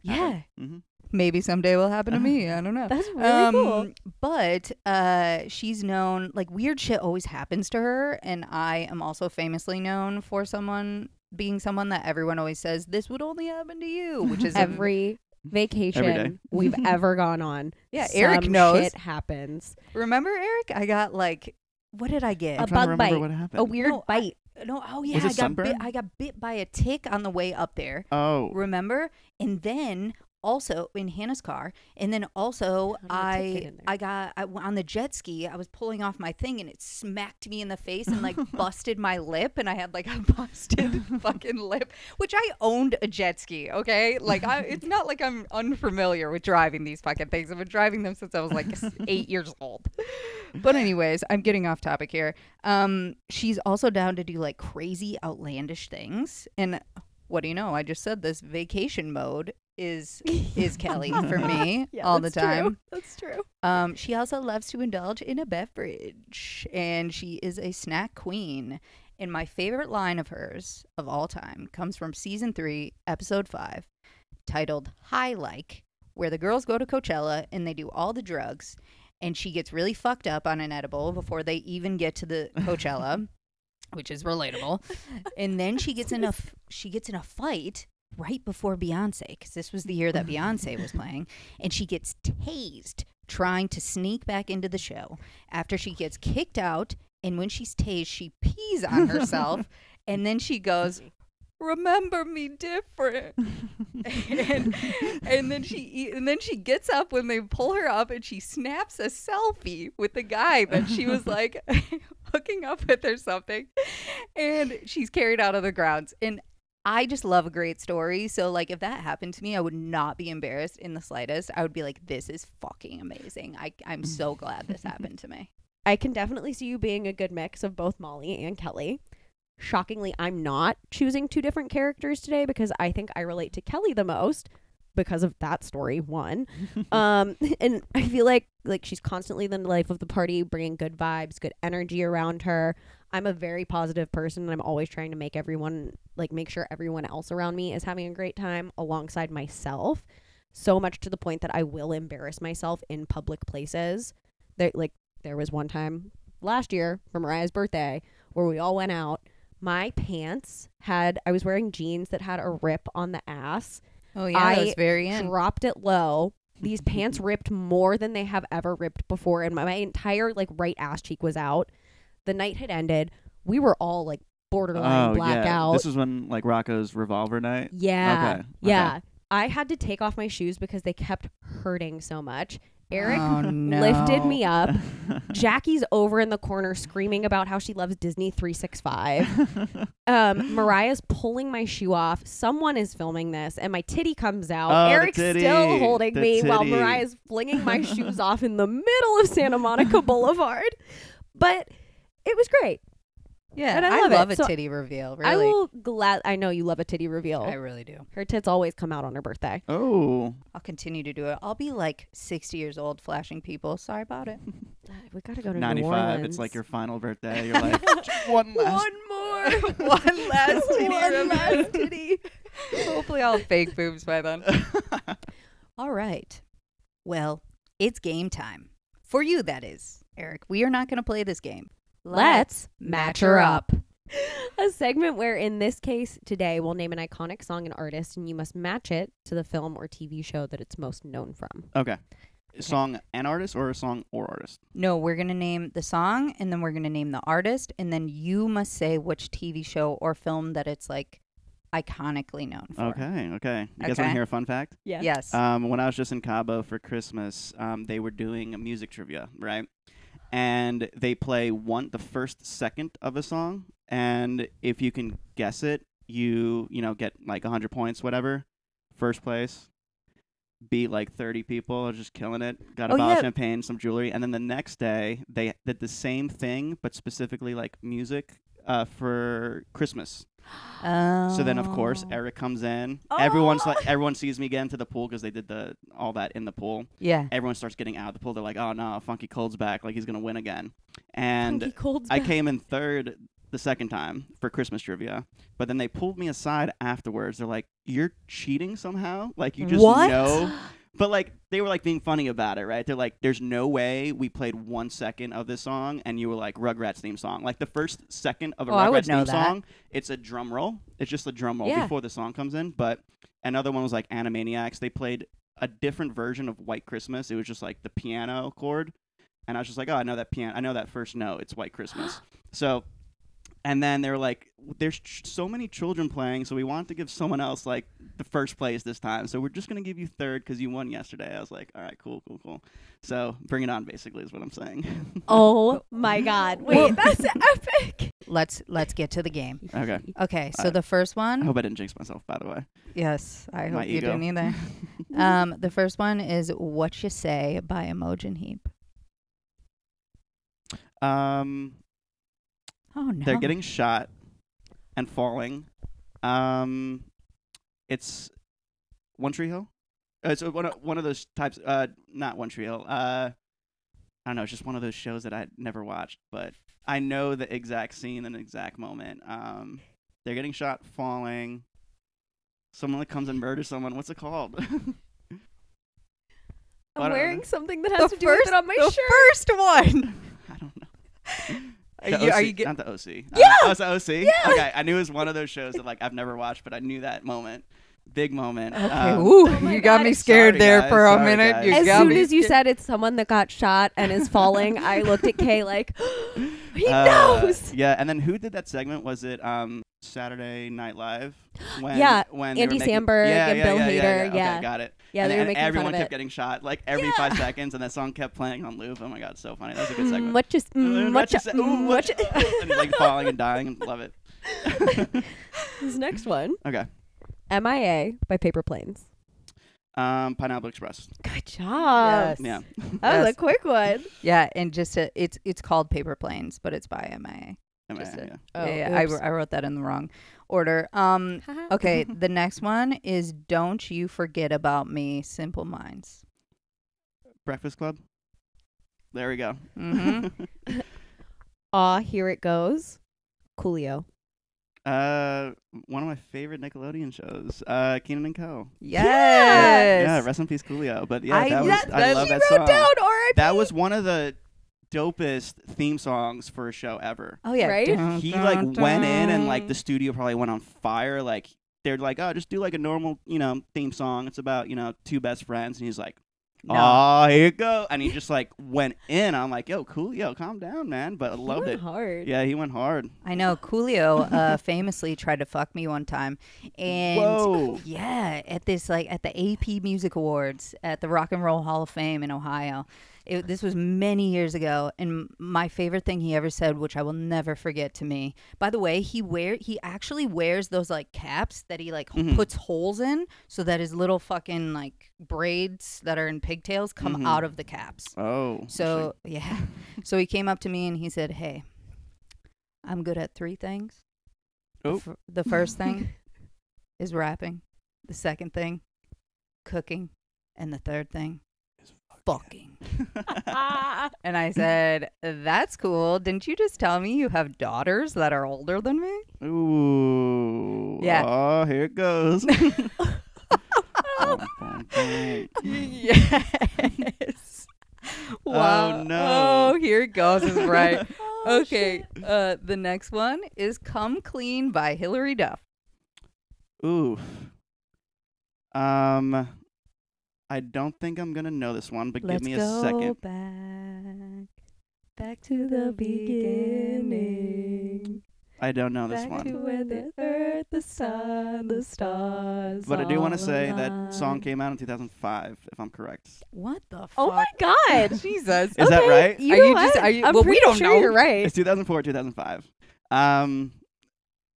yeah. hmm Maybe someday will happen to me. [laughs] I don't know. That's really cool. Um, But uh, she's known like weird shit always happens to her, and I am also famously known for someone being someone that everyone always says this would only happen to you, which is a- [laughs] Every [laughs] vacation Every day. we've ever gone on. Yeah, Eric some knows. Shit happens. remember Eric? I got like what did I get? A I'm trying to bug remember bite. what happened. A weird No, I- bite. no, oh yeah, Was it I got bit. I got bit by a tick on the way up there. oh, Remember? And then also in Hannah's car, and then also How did a tick get I? I got I, on the jet ski. I was pulling off my thing, and it smacked me in the face and like [laughs] busted my lip, and I had like a [laughs] busted [laughs] fucking lip, which I owned a jet ski. Okay, like I, it's not like I'm unfamiliar with driving these fucking things. I've been driving them since I was like eight years old. But anyways, I'm getting off topic here. Um, she's also down to do like crazy, outlandish things, and what do you know? I just said this vacation mode is [laughs] is Kelly [laughs] for me Yeah, all the that's true. time. That's true. Um, she also loves to indulge in a beverage, and she is a snack queen. And my favorite line of hers of all time comes from season three, episode five, titled "High Like," where the girls go to Coachella and they do all the drugs, and she gets really fucked up on an edible before they even get to the Coachella, [laughs] which is relatable. And then she gets in a f- she gets in a fight right before Beyonce because this was the year that mm-hmm. Beyonce was playing, and she gets tased trying to sneak back into the show after she gets kicked out And when she's tased, she pees on herself, [laughs] and then she goes, "Remember me different." [laughs] and, and then she and then she gets up when they pull her up, and she snaps a selfie with the guy that she was [laughs] like hooking up with or something, and she's carried out of the grounds. And I just love a great story. So like if that happened to me, I would not be embarrassed in the slightest. I would be like, this is fucking amazing. I I'm so [laughs] glad this happened to me. I can definitely see you being a good mix of both Molly and Kelly. Shockingly, I'm not choosing two different characters today because I think I relate to Kelly the most because of that story one [laughs] um [laughs] and i feel like like she's constantly the life of the party bringing good vibes good energy around her i'm a very positive person and i'm always trying to make everyone like make sure everyone else around me is having a great time alongside myself so much to the point that i will embarrass myself in public places there like there was one time last year for mariah's birthday where we all went out my pants had i was wearing jeans that had a rip on the ass Oh yeah, that I was very in. dropped it low. [laughs] These pants ripped more than they have ever ripped before, and my, my entire like right ass cheek was out. The night had ended. We were all like borderline oh blackout. yeah, this was when like Rocco's revolver night. yeah, Okay, yeah. I had to take off my shoes because they kept hurting so much. Eric oh, no. lifted me up. [laughs] Jackie's over in the corner screaming about how she loves Disney 365. um, Mariah's pulling my shoe off. Someone is filming this, and my titty comes out. Oh, Eric's titty. still holding The me while titty. Mariah's flinging my [laughs] shoes off in the middle of Santa Monica [laughs] Boulevard. But it was great. Yeah, And I I, love it. love a So titty reveal. Really, I will glad. I know you love a titty reveal. I really do. her tits always come out on her birthday. oh, I'll continue to do it. I'll be like 60 years old, flashing people. Sorry about it. [laughs] Uh, We gotta go to 95. Orleans. It's like your final birthday. You're like [laughs] one last. more, [laughs] one last titty. One last titty. Hopefully, I'll fake boobs by then. All right. Well, it's game time for you. That is, Eric. We are not going to play this game. Let's match her up. A segment where, in this case today, we'll name an iconic song and artist, and you must match it to the film or TV show that it's most known from. okay. Song and artist or a song or artist? No, we're going to name the song and then we're going to name the artist. And then you must say which TV show or film that it's like iconically known for. Okay, okay. You guys want Okay. to hear a fun fact? Yeah. Yes. Um, when I was just in Cabo for Christmas, um, they were doing a music trivia, right? And they play one the first second of a song, and if you can guess it, you you know get like hundred points, whatever. First place, beat like thirty people, just killing it. Got a Oh, bottle of champagne, some jewelry, and then the next day they did the same thing, but specifically like music uh, for Christmas. So then, of course, Oh. Eric comes in. Everyone's Oh. like, everyone sees me get into the pool because they did the all that in the pool. Yeah. Everyone starts getting out of the pool. They're like, "Oh no, Funky Cold's back! Like he's gonna win again." And Funky Cold's I back. came in third the second time for Christmas trivia, but then they pulled me aside afterwards. They're like, "You're cheating somehow? Like you just What? know." [gasps] [laughs] But like they were like being funny about it, right? They're like, "There's no way we played one second of this song and you were like Rugrats theme song. Like the first second of a Oh, Rugrats theme that. song, it's a drum roll. It's just a drum roll Yeah. before the song comes in. But another one was like Animaniacs. They played a different version of White Christmas. It was just like the piano chord, and I was just like, "Oh, I know that piano. I know that first note. It's White Christmas." [gasps] so. And then they were like, "There's ch- so many children playing, so we want to give someone else like the first place this time. So we're just gonna give you third because you won yesterday." I was like, "All right, cool, cool, cool." So bring it on, basically, is what I'm saying. [laughs] Oh my God! Wait, that's epic. [laughs] Let's let's get to the game. okay. Okay, so Uh, the first one I hope I didn't jinx myself, by the way. Yes, I My hope you ego. didn't either. [laughs] um, the first one is "What You Say" by Imogen Heap. um, Oh no, they're getting shot and falling. Um, it's One Tree Hill. Uh, It's one of, one of those types. Uh, not One Tree Hill. Uh, I don't know. It's just one of those shows that I never watched, but I know the exact scene and exact moment. Um, they're getting shot, falling. Someone that comes and murders someone. What's it called? I I'm wearing know. something that has The to do with it on my the shirt. first one. [laughs] I don't know. [laughs] Are The you, are you get, not the OC? Uh, Yeah! oh, it's the OC. Yeah! Okay, I knew it was one of those shows that like I've never watched, but I knew that moment. Big moment. Okay, Um, ooh, Oh you got God. me scared Sorry, there guys. for a Sorry, minute. guys. You As got soon me as you said it's someone that got shot and is falling, I looked at Kay like, [laughs] He Uh, knows. Yeah, and then who did that segment? Was it um Saturday Night Live? [gasps] When, Yeah, when Andy making- Samberg yeah, and yeah, Bill yeah, Hader, Yeah, yeah. Okay, got it. Yeah, and, they were and making everyone fun of kept it. getting shot like every five seconds, and that song kept playing on loop. Oh my god, so funny. That was a good segment. Mm, what just? What just- just? ooh, what what ju- ju- and like falling and dying. [laughs] Love it. [laughs] This next one, okay. MIA by Paper Planes. Um, Pineapple Express. Good job. Yes. Yeah. That was a Yes. quick one. Yeah, and just to, it's it's called Paper Planes, but it's by MIA. Am I- Just a- yeah. Oh, yeah, yeah, I, oops. wr- I wrote that in the wrong order. Um, [laughs] okay, [laughs] the next one is "Don't You Forget About Me." Simple Minds. Breakfast Club. There we go. Mhm. [laughs] Aw, here it goes. Coolio. Uh, one of my favorite Nickelodeon shows, uh, Kenan and Kel. Yes. Yeah, rest in peace, Coolio. But yeah, I- that was that- I that love she that wrote song. down R.I.P. That was one of the dopest theme songs for a show ever. oh yeah. Right? Dun, He dun, like went in and like the studio probably went on fire. Like they're like, oh, just do like a normal, you know, theme song. It's about you know two best friends, and he's like, No. Oh, here you go, and he just like went in. I'm like, yo, cool, yo, calm down, man. But I loved went it. hard. Yeah, he went hard. I know Coolio uh, [laughs] famously tried to fuck me one time, and Whoa. yeah, at this like at the AP Music Awards at the Rock and Roll Hall of Fame in Ohio. It, this was many years ago, and my favorite thing he ever said, which I will never forget to me. By the way, he wear he actually wears those like caps that he like Mhm. puts holes in so that his little fucking like braids that are in pigtails come Mhm. out of the caps. Oh. So yeah, so he came up to me and he said, "Hey, I'm good at three things. The Oh. fir- the first [laughs] thing is rapping. The second thing, cooking, and the third thing, fucking." [laughs] And I said, "That's cool. Didn't you just tell me you have daughters that are older than me?" Ooh. Yeah. Oh, here it goes. [laughs] Yes. Wow. no. Oh, here it goes. Is [laughs] right. Oh, okay. Uh, the next one is "Come Clean" by Hilary Duff. Oof. Um, I don't think I'm gonna know this one, but Let's give me a go second. back, back to the beginning. I don't know this back one. to when the earth, the sun, the stars. But I do want to all say that song came out in 2005, if I'm correct. What the fuck? Oh my god. [laughs] Jesus. Is that right? You Are you what? just- are you- I'm well, we pretty don't sure know. You're right. It's 2004, 2005. Um,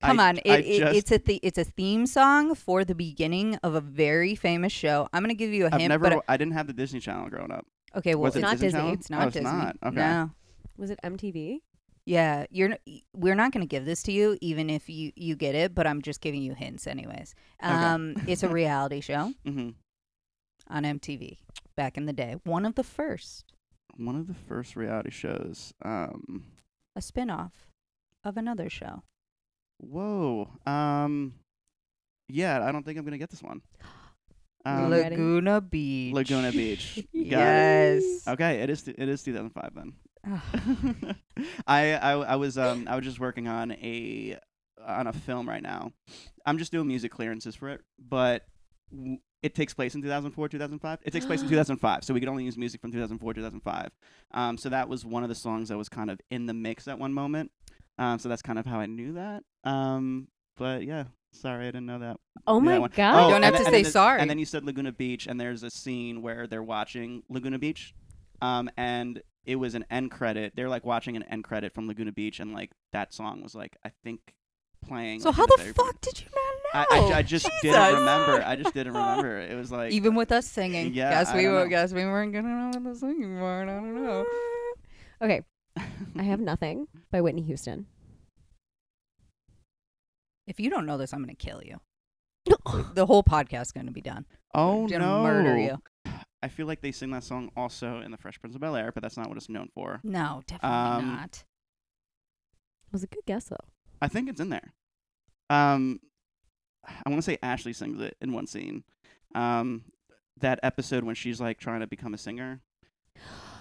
Come I- on, it, it, just- it's a th- it's a theme song for the beginning of a very famous show. I'm gonna give you a I've hint, never. but wa- I didn't have the Disney Channel growing up. okay, well, Was it not Disney Disney. Channel? it's Oh, not it's Disney. not. Okay. No, Was it MTV? yeah, you're. We're not gonna give this to you, even if you you get it. But I'm just giving you hints, anyways. Okay. Um, it's a [laughs] reality show mm-hmm. on MTV back in the day. One of the first, One of the first reality shows. Um, a spin-off of another show. Whoa. Um, yeah, I don't think I'm gonna get this one. [gasps] Um. Laguna Beach. Laguna Beach. [laughs] Got it. yes. Okay, it is. It is 2005 then. Ah. [laughs] I, I I was um I was just working on a on a film right now. I'm just doing music clearances for it, but w- it takes place in 2004 2005. It takes place in [gasps] 2005, so we could only use music from 2004 2005. Um, so that was one of the songs that was kind of in the mix at one moment. Um, so that's kind of how I knew that. Um, but yeah, sorry I didn't know that. Oh knew that my one. god. You don't have then- to say then the- sorry. And then you said Laguna Beach, and there's a scene where they're watching Laguna Beach, um, and it was an end credit. They're like watching an end credit from Laguna Beach, and like that song was like I think playing. So like, how in the very fuck did you not I, know? I, I just Jesus. didn't remember. I just didn't remember. [laughs] It was like Even with us singing, Yeah, guess I we don't were, know. guess we weren't gonna know what the singing part. I don't know. Okay, I have nothing by Whitney Houston. If you don't know this, I'm gonna kill you. [gasps] The whole podcast is gonna be done. oh I'm gonna no, murder you. I feel like they sing that song also in the Fresh Prince of Bel Air, but that's not what it's known for. No, definitely Um, not. was a good guess though. I think it's in there. Um, I want to say Ashley sings it in one scene. Um, that episode when she's like trying to become a singer.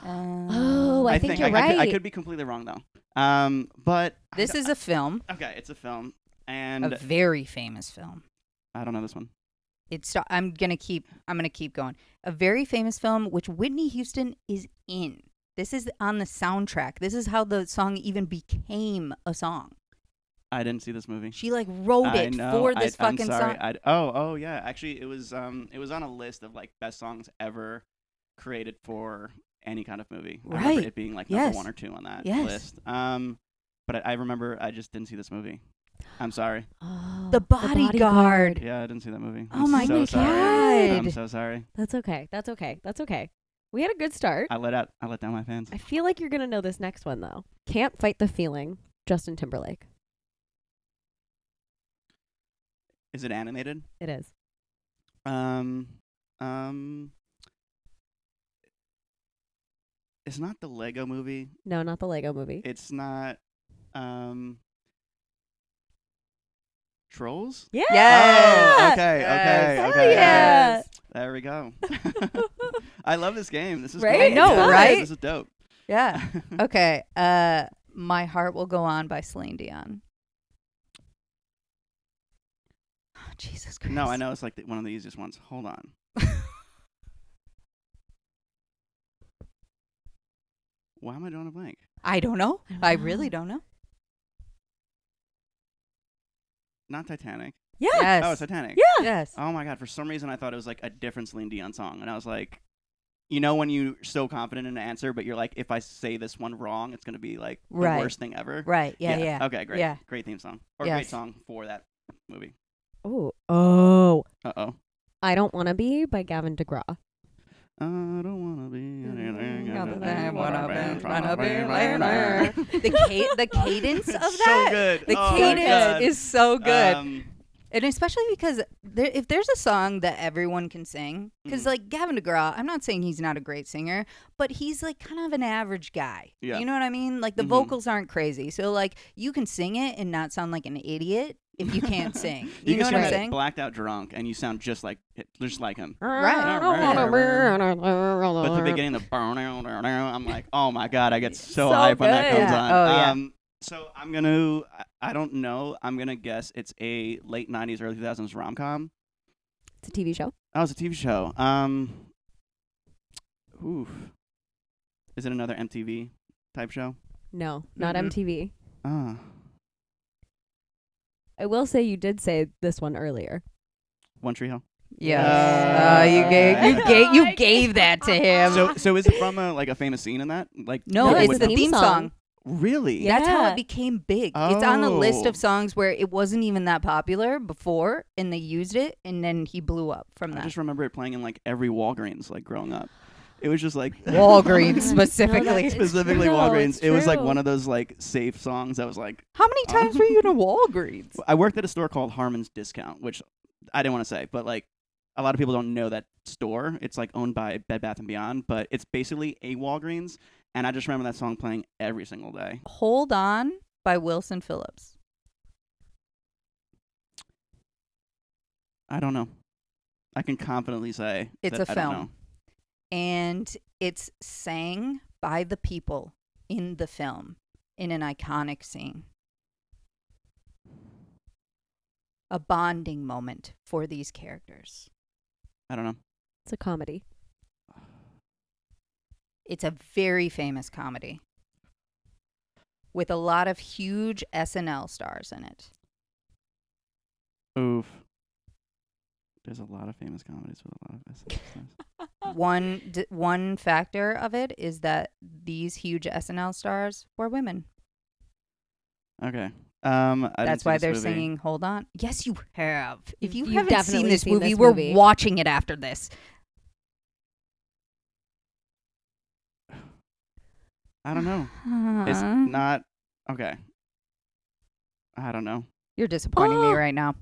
Oh, I, think, you're I, right. I, could, I could be completely wrong though. Um, but This is a film, okay. It's a film, and a very famous film. I don't know this one. It's. I'm gonna keep. I'm gonna keep going. A very famous film, which Whitney Houston is in. This is on the soundtrack. This is how the song even became a song. I didn't see this movie. She like wrote it for this I, I'm fucking sorry. song. I'd- oh, oh yeah. Actually, it was um, it was on a list of like best songs ever created for any kind of movie. I remember Right. it being like number Yes. one or two on that Yes. list. Um, but I, I remember I just didn't see this movie. I'm sorry. Oh, The Bodyguard. Yeah, I didn't see that movie. Oh I'm my so sorry. I'm so sorry. That's okay. That's okay. That's okay. We had a good start. I let out. I let down my fans. I feel like you're gonna know this next one though. Can't fight the feeling. Justin Timberlake. Is it animated? It is. Um, um, it's not the Lego movie. No, not the Lego movie. It's not. Um, Trolls. yeah. Oh, okay, Yes. okay, Hell okay. yeah. There we go. [laughs] I love this game. This is Right? great. I know, Yeah, right? This is dope. Yeah. [laughs] Okay. Uh, My Heart Will Go On by Celine Dion. Oh, Jesus Christ. no, I know it's like the, one of the easiest ones. Hold on. Why am I drawing a blank? I don't know. I don't I know. really don't know. Not Titanic. Yeah. Yes. Oh, Titanic. Yeah. Yes. Oh my god! For some reason, I thought it was like a different Celine Dion song, and I was like, you know, when you're so confident in an answer, but you're like, if I say this one wrong, it's gonna be like the Right. worst thing ever. Right. Yeah. Yeah. Okay, great. Yeah. Great theme song or great song for that movie. Oh. Oh. Uh oh. I don't want to be by Gavin DeGraw. I don't wanna be anything Other other than than what what I've I've been been trying trying to to be be later. later. The ca- the cadence of It's that. So good. The Oh my cadence is so good. Um, And especially because there, if there's a song that everyone can sing, because Mhm. like Gavin DeGraw, I'm not saying he's not a great singer, but he's like kind of an average guy. Yeah. You know what I mean? Like the Mhm. vocals aren't crazy, so like you can sing it and not sound like an idiot if you can't sing. [laughs] You, you, know can what I'm sing saying? blacked out drunk, and you sound just like just like him. Right. I don't wanna be- But the [laughs] beginning, of the [laughs] I'm like, oh my god, I get so, So hyped when that comes Yeah. on. Oh, yeah. Um, so I'm gonna, I- I don't know, I'm gonna guess it's a late '90s, early 2000s rom com. It's a TV show. Oh, it's a TV show. Um, oof, is it another MTV type show? No, not Mm-mm. MTV. Ah, I will say you did say this one earlier. One Tree Hill. Yes. Uh, Uh, you gave you [laughs] gave you gave that to him. So, so is it from a like a famous scene in that? Like, no, No, it it's would- the theme song. Really? Yeah. That's how it became big. It's on the list Oh. of songs where it wasn't even that popular before, and they used it, and then he blew up from I that. I just remember it playing in like every Walgreens, like growing up. It was just like [laughs] Walgreens [laughs] specifically. [laughs] It's specifically true, Walgreens. it's It was like true. one of those like safe songs that was like. How many times were you in a Walgreens? I worked at a store called Harmon's Discount, which I didn't want to say, but like a lot of people don't know that store. It's like owned by Bed Bath and Beyond, but it's basically a Walgreens. And I just remember that song playing every single day. Hold On by Wilson Phillips. I don't know. I can confidently say It's that a I don't film. know. And it's sang by the people in the film in an iconic scene. A bonding moment for these characters. I don't know. It's a comedy. It's a very famous comedy with a lot of huge SNL stars in it. Oof. There's a lot of famous comedies with a lot of SNL [laughs] one d- one factor of it is that these huge SNL stars were women. Okay. Um, I That's why they're movie. singing "Hold On." Yes, you have. If you You've haven't seen this seen movie, this we're watching it after this. I don't know. It's Uh, not okay. I don't know. You're disappointing me Oh. [gasps] right now.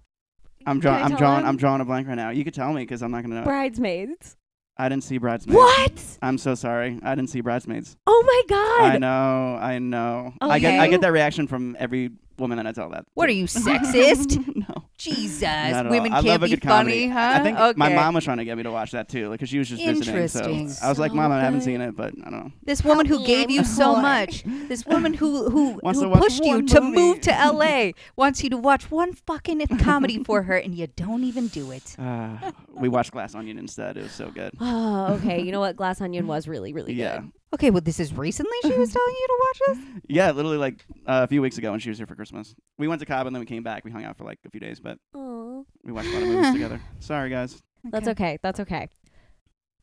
I'm drawing. I I'm drawing. I'm drawing a blank right now. You could tell me because I'm not gonna know. it. Bridesmaids. I didn't see Bridesmaids. What? I'm so sorry. I didn't see Bridesmaids. Oh my god. I know. I know. I get. I Okay. get that reaction from every woman that I tell that. What are you sexist? [laughs] no. Jesus, not at all. women I can't love a be good comedy. funny, huh? I think okay. my mom was trying to get me to watch that too, because she was just visiting. So Interesting. I was like, So Mom, I haven't good. seen it, but I don't know. This woman who gave you so much, this woman who who, [laughs] Wants to who watch pushed you one to movie. move to [laughs] LA wants you to watch one fucking comedy for her, and you don't even do it. Uh, we watched Glass Onion instead. It was so good. Oh, okay. You know what? Glass Onion was really, really Yeah. good. Okay, well, this is recently she was [laughs] telling you to watch this? Yeah, literally like uh, a few weeks ago when she was here for Christmas. We went to Cabo and then we came back. We hung out for like a few days, but Aw. we watched a lot of movies [laughs] together. Sorry, guys. That's okay. That's okay.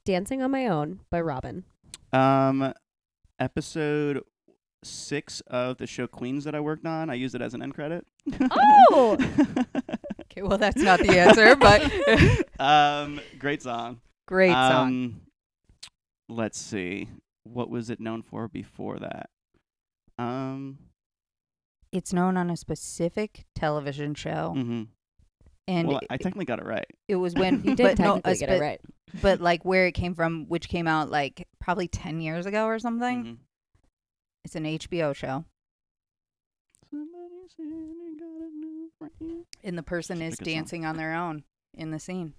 Dancing on My Own by Robyn. Um, episode six of the show Queens that I worked on, I used it as an end credit. Oh! [laughs] Okay, well, that's not the answer, but um, great song. great song. Um, let's see. What was it known for before that? Um, It's known on a specific television show, mhm. and well, it, I technically got it right. it was [laughs] when You [laughs] but did no, technically a get it right. But like where it came from, which came out like probably ten years ago or something. Mhm. It's an HBO show, Somebody said you got a new friend. and the person Such is good song. dancing on their own in the scene.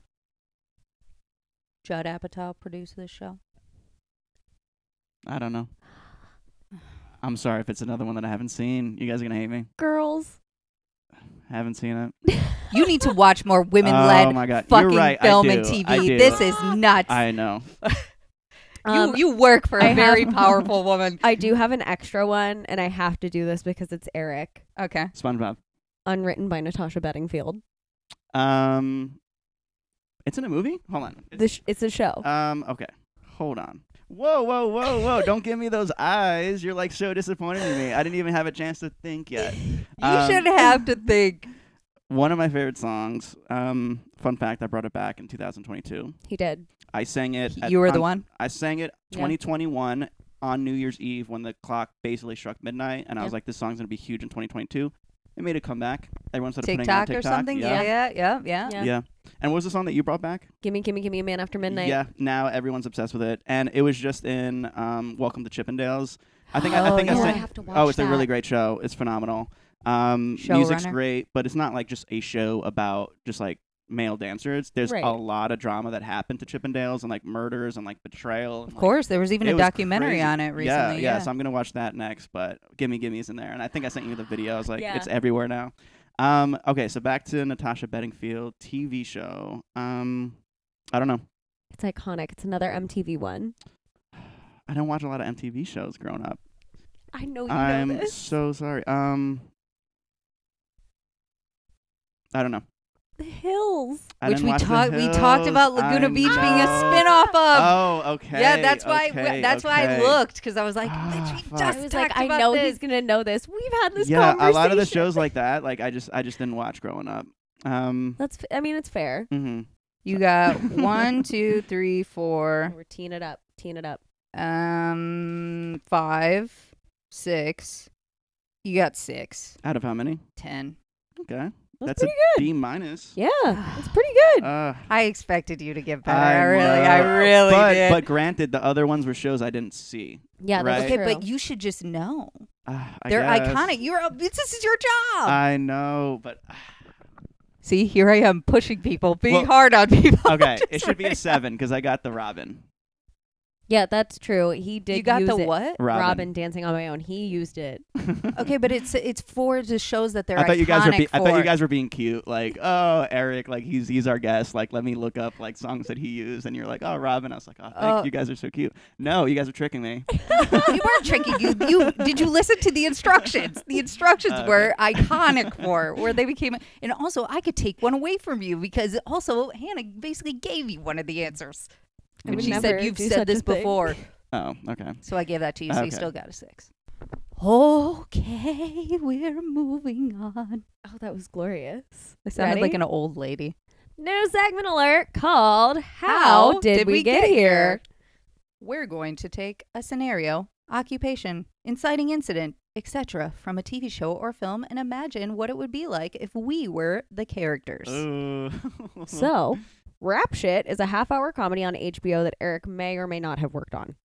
Judd Apatow produced this show. I don't know. I'm sorry if it's another one that I haven't seen. You guys are gonna hate me. Girls. Haven't seen it. You need to watch more women-led oh my god, you're fucking right. film and. TV. This is nuts. I know. [laughs] Um, you you work for a I have- very powerful woman. [laughs] I do have an extra one, and I have to do this because it's Eric. Okay. SpongeBob. Unwritten by Natasha Bedingfield. Um, it's in a movie. Hold on. The sh- it's a show. Um. Okay. Hold on. Whoa, whoa, whoa, whoa! Don't give me those eyes. You're like so disappointed in me. I didn't even have a chance to think yet. You Um, should have to think. One of my favorite songs. Um. Fun fact: I brought it back in 2022. he did. I sang it. at- You were the one. I sang it Yeah. 2021 on New Year's Eve when the clock basically struck midnight, and I was like, "This song's gonna be huge in 2022." It made a comeback. Everyone started putting it on TikTok or something. Yeah. Yeah, yeah, yeah, Yeah. Yeah. And what was the song that you brought back? Gimme, gimme, gimme a man after midnight. Yeah. Now everyone's obsessed with it, and it was just in um, Welcome to Chippendales. I think I, Oh, I think yeah. I I have to watch Oh, it's that. a really great show. It's phenomenal. Um, music's Showrunner. great, but it's not like just a show about just like male dancers. There's Right. a lot of drama that happened to Chippendales and like murders and like betrayal. And, Of like, course, there was even a was documentary crazy. on it recently. Yeah, yeah, So I'm gonna watch that next. But Gimme Gimme's in there, and I think I sent you the video. I was like, Yeah. it's everywhere now. Um, okay, so back to Natasha Bedingfield TV show. Um, I don't know. It's iconic. It's another MTV one. I don't watch a lot of MTV shows growing up. I know you I'm know this. so sorry. Um, I don't know. The Hills. I Which we talked. We talked about Laguna I Beach being a know. spin-off of. Oh, okay. yeah, that's why. okay, that's why I looked because I was like, we just I was like, I know this. he's gonna know this. We've had this Yeah, a lot of the shows like that, like I just, I just didn't watch growing up. Um, That's. f- I mean, it's fair. hmm You got [laughs] one, two, three, four, We're teeing it up. Teeing it up. um, five, six. You got six, out of how many? ten. Okay, That's, that's a pretty good. B minus. Yeah, it's pretty good. Uh, I expected you to get better. I I, really, I really but did. but granted, the other ones were shows I didn't see. yeah, that's right. okay, true. but you should just know Uh, I they're guess. iconic. You're a, this is your job. I know, but See, here I am pushing people, being Well, hard on people. [laughs] okay, it Just should be a seven because I got the Robyn. Yeah, that's true. He did. You got use the it. what? Robyn. Robyn dancing on my own. He used it. [laughs] Okay, but it's it's for the shows that they're I thought you guys were. iconic Be- I thought you for. guys were being cute. Like, oh, Eric, like he's he's our guest. Like, let me look up like songs that he used, and you're like, oh, Robyn. I was like, oh, thank Oh. you guys are so cute. No, you guys are tricking me. [laughs] we weren't tricking you. You did you listen to the instructions? The instructions uh, Okay. were iconic [laughs] for where they became. And also, I could take one away from you because also Hannah basically gave you one of the answers. I And she said you've said this before, [laughs] Oh, okay. so I gave that to you. So you Okay. still got a six. Okay, we're moving on. Oh, that was glorious. I sounded Ready? like an old lady. New segment alert called "How, did, we, get, here?" We're going to take a scenario, occupation, inciting incident, etc. from a TV show or film and imagine what it would be like if we were the characters. Ooh. So, [laughs] Rap Shit is a half-hour comedy on HBO that Eric may or may not have worked on.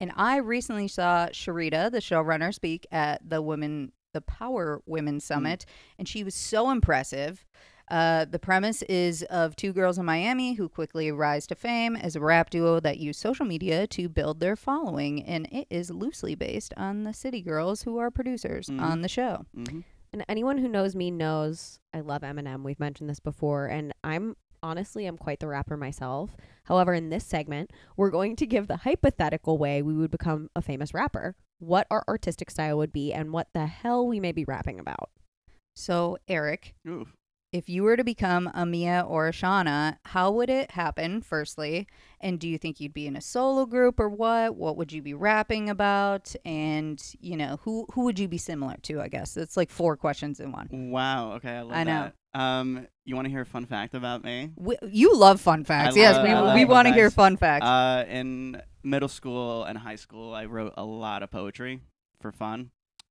And I recently saw Syreeta, the showrunner, speak at the Women, the Power Women Summit, and she was so impressive. Uh, the premise is of two girls in Miami who quickly rise to fame as a rap duo that use social media to build their following, and it is loosely based on the City Girls who are producers Mhm. on the show. hmm And anyone who knows me knows I love Eminem. We've mentioned this before, and I'm honestly am quite the rapper myself. However, in this segment, we're going to give the hypothetical way we would become a famous rapper, what our artistic style would be, and what the hell we may be rapping about. So, Eric, if you were to become a Mia or a Shawna, how would it happen, firstly? And do you think you'd be in a solo group or what? What would you be rapping about? And, you know, who who would you be similar to, I guess? It's like four questions in one. Wow. Okay, I love I know. that. Um, you want to hear a fun fact about me? We, you love fun facts. I yes, love- we, I we want to hear fun facts. Uh, in middle school and high school, I wrote a lot of poetry for fun,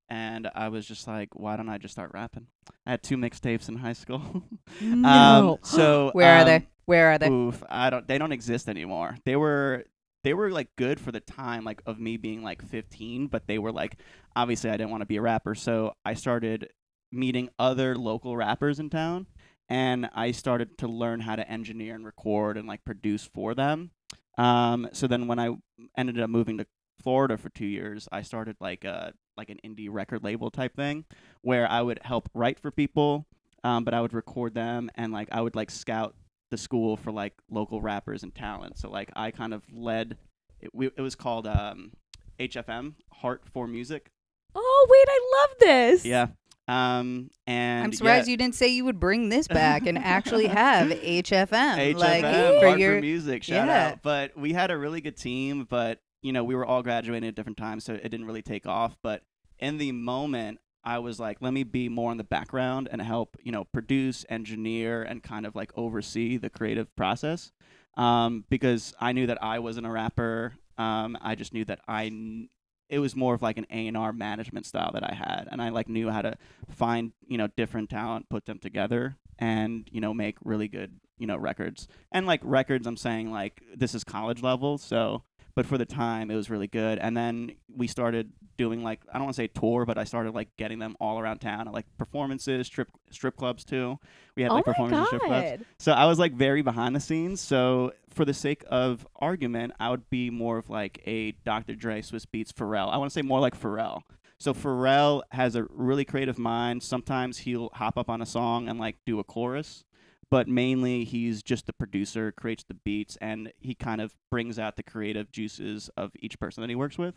and I was just like, why don't I just start rapping? I had two mixtapes in high school. [laughs] Um, so [gasps] Where are um, they? Where are they? Oof, I don't. They don't exist anymore. They were they were like good for the time like of me being like 15, but they were like obviously I didn't want to be a rapper, so I started meeting other local rappers in town and I started to learn how to engineer and record and like produce for them. Um, so then when I ended up moving to Florida for 2 years, I started like a like an indie record label type thing where I would help write for people um, but I would record them and like I would like scout the school for like local rappers and talent. So like I kind of led. It, we, it was called um, HFM, Heart for Music. Oh, wait, I love this. Yeah. Um, and I'm surprised yeah, you didn't say you would bring this back and actually [laughs] have HFM. HFM, like for for your Music. Shout yeah. out. But we had a really good team, but you know we were all graduating at different times, so it didn't really take off. But in the moment, I was like, let me be more in the background and help, you know, produce, engineer, and kind of like oversee the creative process. Um, because I knew that I wasn't a rapper. Um, I just knew that I. It was more of like an A and R management style that I had, and I like knew how to find you know different talent, put them together, and you know make really good you know records. And like records, I'm saying like this is college level, so but for the time it was really good. And then we started doing like i don't want to say tour but i started like getting them all around town at like performances strip strip clubs too. We had Oh like performances strip clubs. So i was like very behind the scenes. So for the sake of argument i would be more of like a dr dre Swizz Beatz pharrell. I want to say more like pharrell. So pharrell has a really creative mind. Sometimes he'll hop up on a song and like do a chorus but mainly he's just the producer, creates the beats, and he kind of brings out the creative juices of each person that he works with.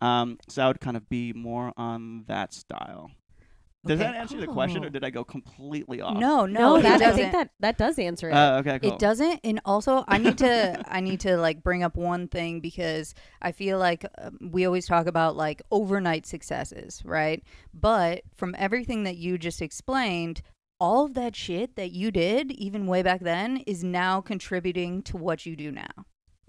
Um, so I would kind of be more on that style. Does Okay. that answer the question, or did I go completely off? No, No, no, that, I doesn't. think that that does answer it. Uh, okay, cool. It doesn't, and also I need to [laughs] I need to like bring up one thing because I feel like um, we always talk about like overnight successes, right? But from everything that you just explained, all of that shit that you did even way back then is now contributing to what you do now.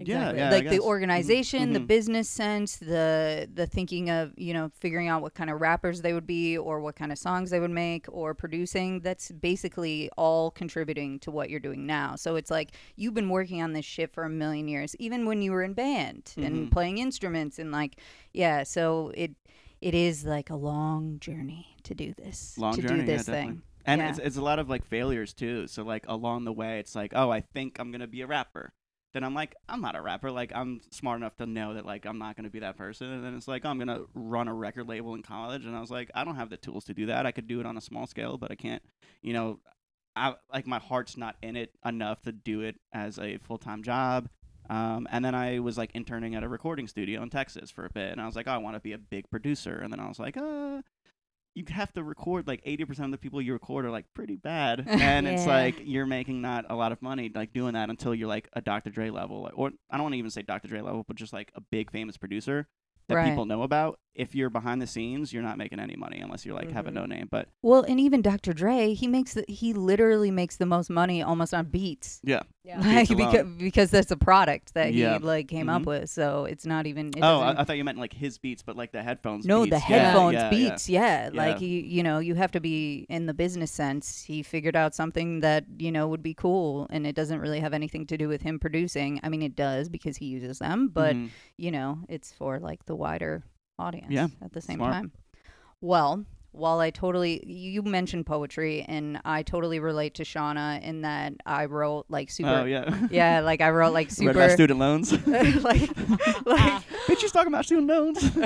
Yeah, Exactly. yeah. I like the Mhm, organization, the mhm. business sense, the the thinking of you know figuring out what kind of rappers they would be or what kind of songs they would make or producing. That's basically all contributing to what you're doing now. So it's like you've been working on this shit for a million years, even when you were in band and Mhm. playing instruments and like yeah. So it it is like a long journey to do this Long to journey, do yeah, this definitely. And Yeah. it's, it's a lot of like failures too. So like along the way, it's like, oh, I think I'm gonna be a rapper. Then I'm like, I'm not a rapper. Like I'm smart enough to know that like I'm not gonna be that person. And then it's like, oh, I'm gonna run a record label in college. And I was like, I don't have the tools to do that. I could do it on a small scale, but I can't. You know, I like my heart's not in it enough to do it as a full time job. Um, and then I was like interning at a recording studio in Texas for a bit, and I was like, oh, I want to be a big producer. And then I was like, uh, you have to record like 80% of the people you record are like pretty bad. [laughs] And it's like you're making not a lot of money like doing that until you're like a dr dre level or i don't want to even say dr dre level but just like a big famous producer that Right. people know about if you're behind the scenes you're not making any money unless you're like have a Mhm. no name but Well, and even Dr. Dre, he makes the, he literally makes the most money almost on beats. yeah Yeah. like Beats because, because that's a product that he like came up Mhm. with so it's not even it oh I, I thought you meant like his beats but like the headphones no beats. the Yeah, headphones yeah, yeah. beats yeah, like Yeah. you you know you have to be in the business sense he figured out something that you know would be cool and it doesn't really have anything to do with him producing i mean it does because he uses them but Mhm. you know it's for like the wider audience Yeah, at the same smart. time well while I totally you mentioned poetry and I totally relate to Shawna in that I wrote like super Oh yeah. [laughs] yeah, like I wrote like [laughs] Read about super student loans. [laughs] like like Bitch, she's talking about student loans.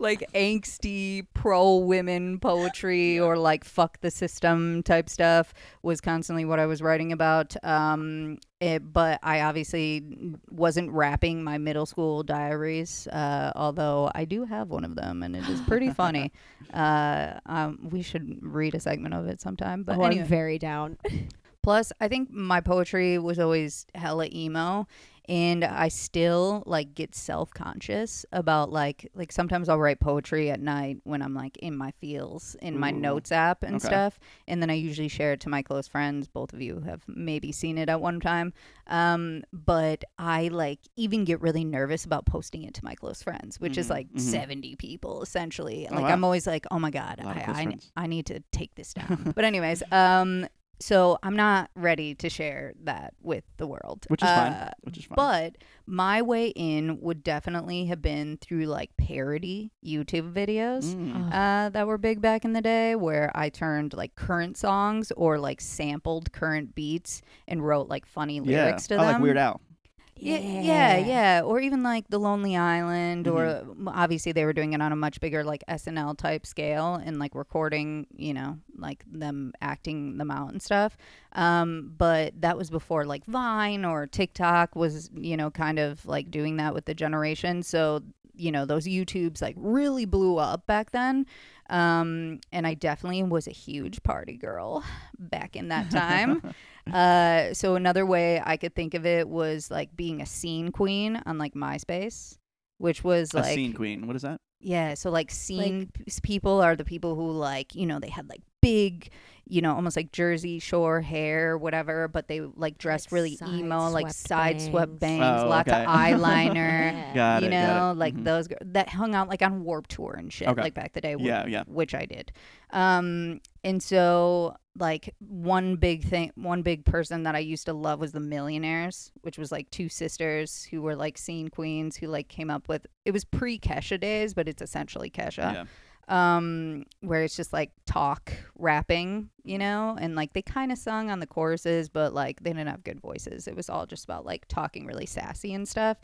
like angsty pro women poetry or like fuck the system type stuff was constantly what I was writing about. Um, it, but I obviously wasn't rapping my middle school diaries, uh, although I do have one of them and it is pretty [laughs] funny. Uh, um, we should read a segment of it sometime. But oh, anyway. I'm very down. [laughs] Plus, I think my poetry was always hella emo, and I still like get self conscious about like like sometimes I'll write poetry at night when I'm like in my feels in my Ooh. notes app and Okay. stuff, and then I usually share it to my close friends. Both of you have maybe seen it at one time, um, but I like even get really nervous about posting it to my close friends, which is Mhm, like mhm. seventy people essentially. Oh, Like wow. I'm always like, oh my god, A lot of I I. I need to take this down. [laughs] but anyways, um, so I'm not ready to share that with the world, Which is fine. Uh, Which is fine. But my way in would definitely have been through like parody YouTube videos. Mm. Uh, that were big back in the day, where I turned like current songs or like sampled current beats and wrote like funny yeah. lyrics to I them. like Weird Al. Yeah, yeah, yeah. Or even like The Lonely Island, or Mm-hmm. m- obviously they were doing it on a much bigger like SNL type scale and like recording, you know, like them acting them out and stuff. Um, but that was before like Vine or TikTok was, you know, kind of like doing that with the generation. So, you know, those YouTubes like really blew up back then. Um, and I definitely was a huge party girl back in that time. [laughs] Uh, so another way I could think of it was like being a scene queen on like MySpace, which was a like scene queen. What is that? yeah. So like scene p- people are the people who like you know they had like big, you know, almost like Jersey Shore hair, whatever, but they like dressed really emo, like side-swept swept bangs. bangs, Oh, lots okay. of [laughs] eyeliner. Yeah. Got you it. got know, it. like Mhm. those gir- that hung out like on Warp Tour and shit, Okay. like back the day. wh- Yeah, yeah. Which I did. Um, and so like one big thing, one big person that I used to love was the Millionaires, which was like two sisters who were like scene queens who like came up with. It was pre Kesha days, but it's essentially Kesha Yeah. Um where it's just like talk rapping you know? And like they kind of sung on the choruses but like they didn't have good voices. It was all just about like talking really sassy and stuff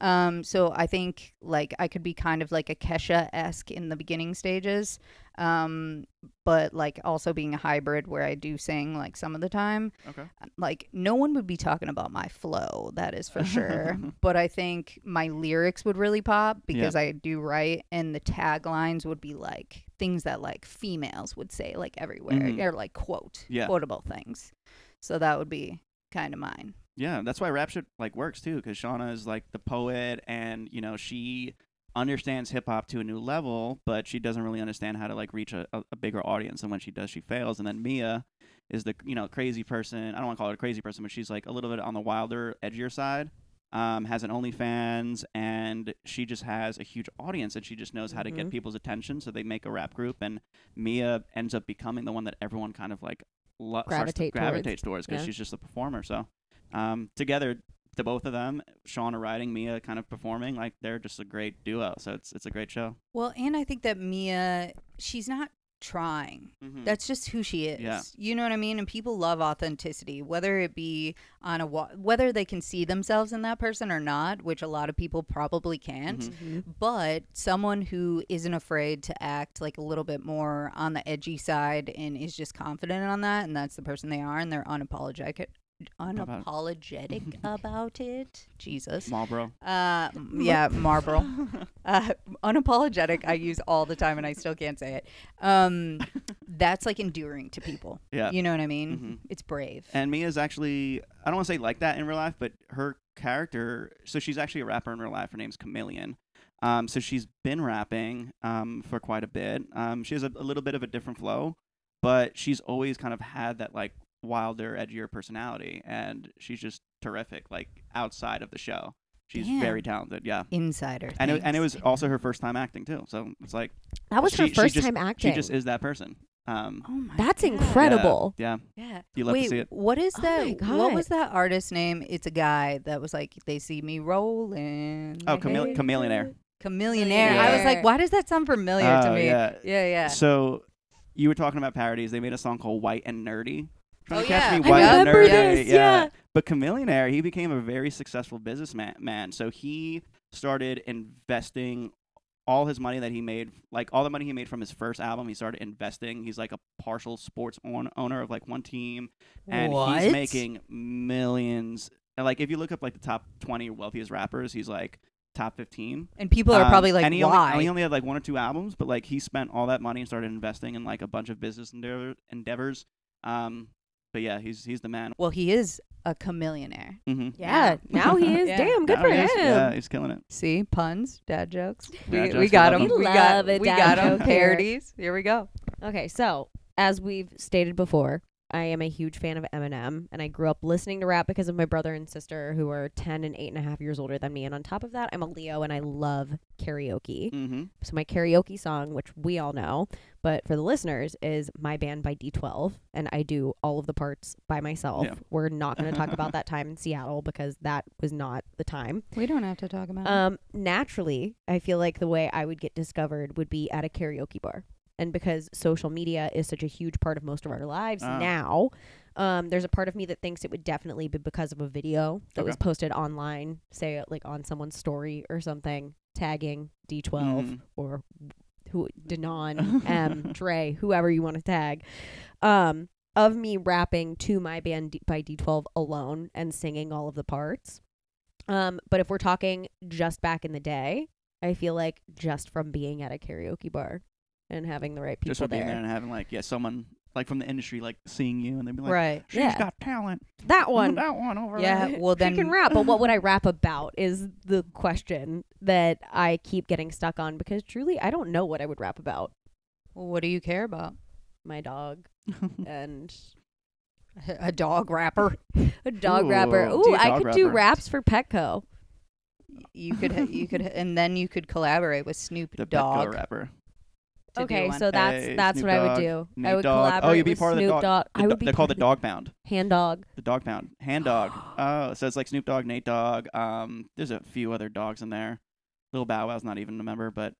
um so i think like i could be kind of like a kesha-esque in the beginning stages um but like also being a hybrid where i do sing like some of the time Okay. like no one would be talking about my flow that is for sure [laughs] but i think my lyrics would really pop because i do write and the taglines would be like things that like females would say like everywhere Mhm. or like quote Yeah. quotable things so that would be kind of mine Yeah, that's why rap shit like works too, because Shawna is like the poet, and you know she understands hip hop to a new level, but she doesn't really understand how to like reach a, a, bigger audience. And when she does, she fails. And then Mia is the you know crazy person. I don't want to call her a crazy person, but she's like a little bit on the wilder, edgier side. Um, has an OnlyFans, and she just has a huge audience, and she just knows how to get Mhm. people's attention. So they make a rap group, and Mia ends up becoming the one that everyone kind of like lo- gravitates towards because Yeah. she's just a performer. So um, together, the both of them, Shawna writing, Mia kind of performing, like they're just a great duo. So it's it's a great show. well and i think that mia she's not trying Mm-hmm. That's just who she is. Yeah. You know what I mean? And people love authenticity, whether it be on a wa- whether they can see themselves in that person or not, which a lot of people probably can't. Mhm. But someone who isn't afraid to act like a little bit more on the edgy side and is just confident on that, and that's the person they are, and they're unapologetic unapologetic [laughs] about it. Jesus. Marlboro. Uh, [laughs] yeah, Marlboro. Uh, unapologetic. I use all the time, and I still can't say it. Um, that's like endearing to people. Yeah. You know what I mean? Mhm. It's brave. And Mia's actually, I don't want to say like that in real life, but her character, so she's actually a rapper in real life. Her name's KaMillion. Um, so she's been rapping um, for quite a bit. Um, she has a, a little bit of a different flow, but she's always kind of had that like wilder, edgier personality, and she's just terrific. Like outside of the show, she's Damn. very talented. Yeah. Insider. And it, and it things. was also her first time acting too. So it's like That was she- her first just- time acting. she just is that person. Um, Oh my That's God. incredible. Yeah. Yeah. You love to see it. what is Oh that? my What was that artist name? It's a guy that was like, they see me rolling. Oh, they Chamele- hate Chamillionaire. it." Chamillionaire. I was like, why does that sound familiar to Oh, me? yeah. yeah, yeah. So you were talking about parodies. They made a song called White and Nerdy. Trying Oh, to catch yeah. me, I White and remember this, yeah. But Chamillionaire, he became a very successful businessman. Man. So he started investing all his money that he made, like all the money he made from his first album, he started investing. He's like a partial sports own- owner of like one team, and What? he's making millions. And, Like if you look up like the top twenty wealthiest rappers, he's like top fifteen. and people are Um, probably like, and he why? Only, he only had like one or two albums, but like he spent all that money and started investing in like a bunch of business endeavor, endeavors. Um, but yeah, he's he's the man. well, he is a Chamillionaire. Mm-hmm. Yeah, now he is. [laughs] Yeah. Damn, good for him. Yeah, he's killing it. See, puns, dad jokes. Dad we, jokes, we we got love them. them. We We got love a we dad got them. joke here. Parodies. Here we go. Okay, so as we've stated before, I am a huge fan of Eminem, and I grew up listening to rap because of my brother and sister, who are ten and eight and a half years older than me. And on top of that, I'm a Leo, and I love karaoke. Mm-hmm. So my karaoke song, which we all know, but for the listeners, is "My Band" by D12, and I do all of the parts by myself. Yeah. We're not going to talk about that [laughs] time in Seattle because that was not the time. We don't have to talk about it. Um, naturally, I feel like the way I would get discovered would be at a karaoke bar. And because social media is such a huge part of most of our lives Ah. now, um, there's a part of me that thinks it would definitely be because of a video that was posted online, say like on someone's story or something, tagging D12 Mhm. or who Denon, [laughs] M, Dre, whoever you want to tag, um, of me rapping to my band D- by D12 alone and singing all of the parts. Um, but if we're talking just back in the day, I feel like just from being at a karaoke bar and having the right people Just for being there, there and having like yeah someone like from the industry like seeing you and they'd be like, right. she's Yeah. got talent. that [laughs] one. that one over Yeah. there. Well, [laughs] she then can rap, but what would I [laughs] rap about is the question that I keep getting stuck on because truly I don't know what I would rap about. Well, what do you care about? My dog and A dog rapper. a dog rapper. Ooh, Ooh, I dog could do raps for Petco. You could. You could. And then you could collaborate with Snoop the Petco Dogg. rapper. To do Okay, one. so that's Hey, that's Snoop what I would Dogg, do. I Nate would Dogg. Oh, collaborate you'd be with part of the Snoop dog- Dogg. The I do- would be they're called the Dog Pound. hand dog. The Dog Pound. Hand Dog. [gasps] Oh, so it's like Snoop Dogg, Nate Dogg. Um, there's a few other dogs in there. Little Bow Wow's not even a member, but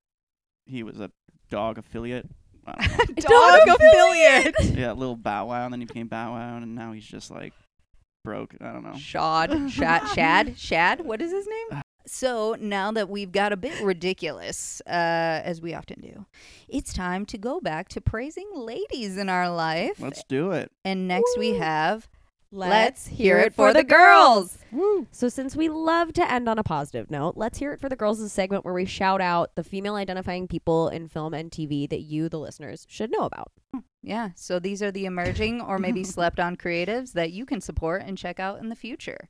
he was a dog affiliate. I don't know. [laughs] dog affiliate. [laughs] yeah, little Bow Wow, and then he became Bow Wow, and now he's just like broke. I don't know. Shad, [laughs] Shad, Shad, Shad. What is his name? So now that we've got a bit ridiculous, uh, as we often do, it's time to go back to praising ladies in our life. Let's do it. and next we have Let's hear it for the girls. Woo. So since we love to end on a positive note, let's hear it for the girls is a segment where we shout out the female identifying people in film and TV that you, the listeners, should know about. Yeah, so these are the emerging or maybe [laughs] slept on creatives that you can support and check out in the future.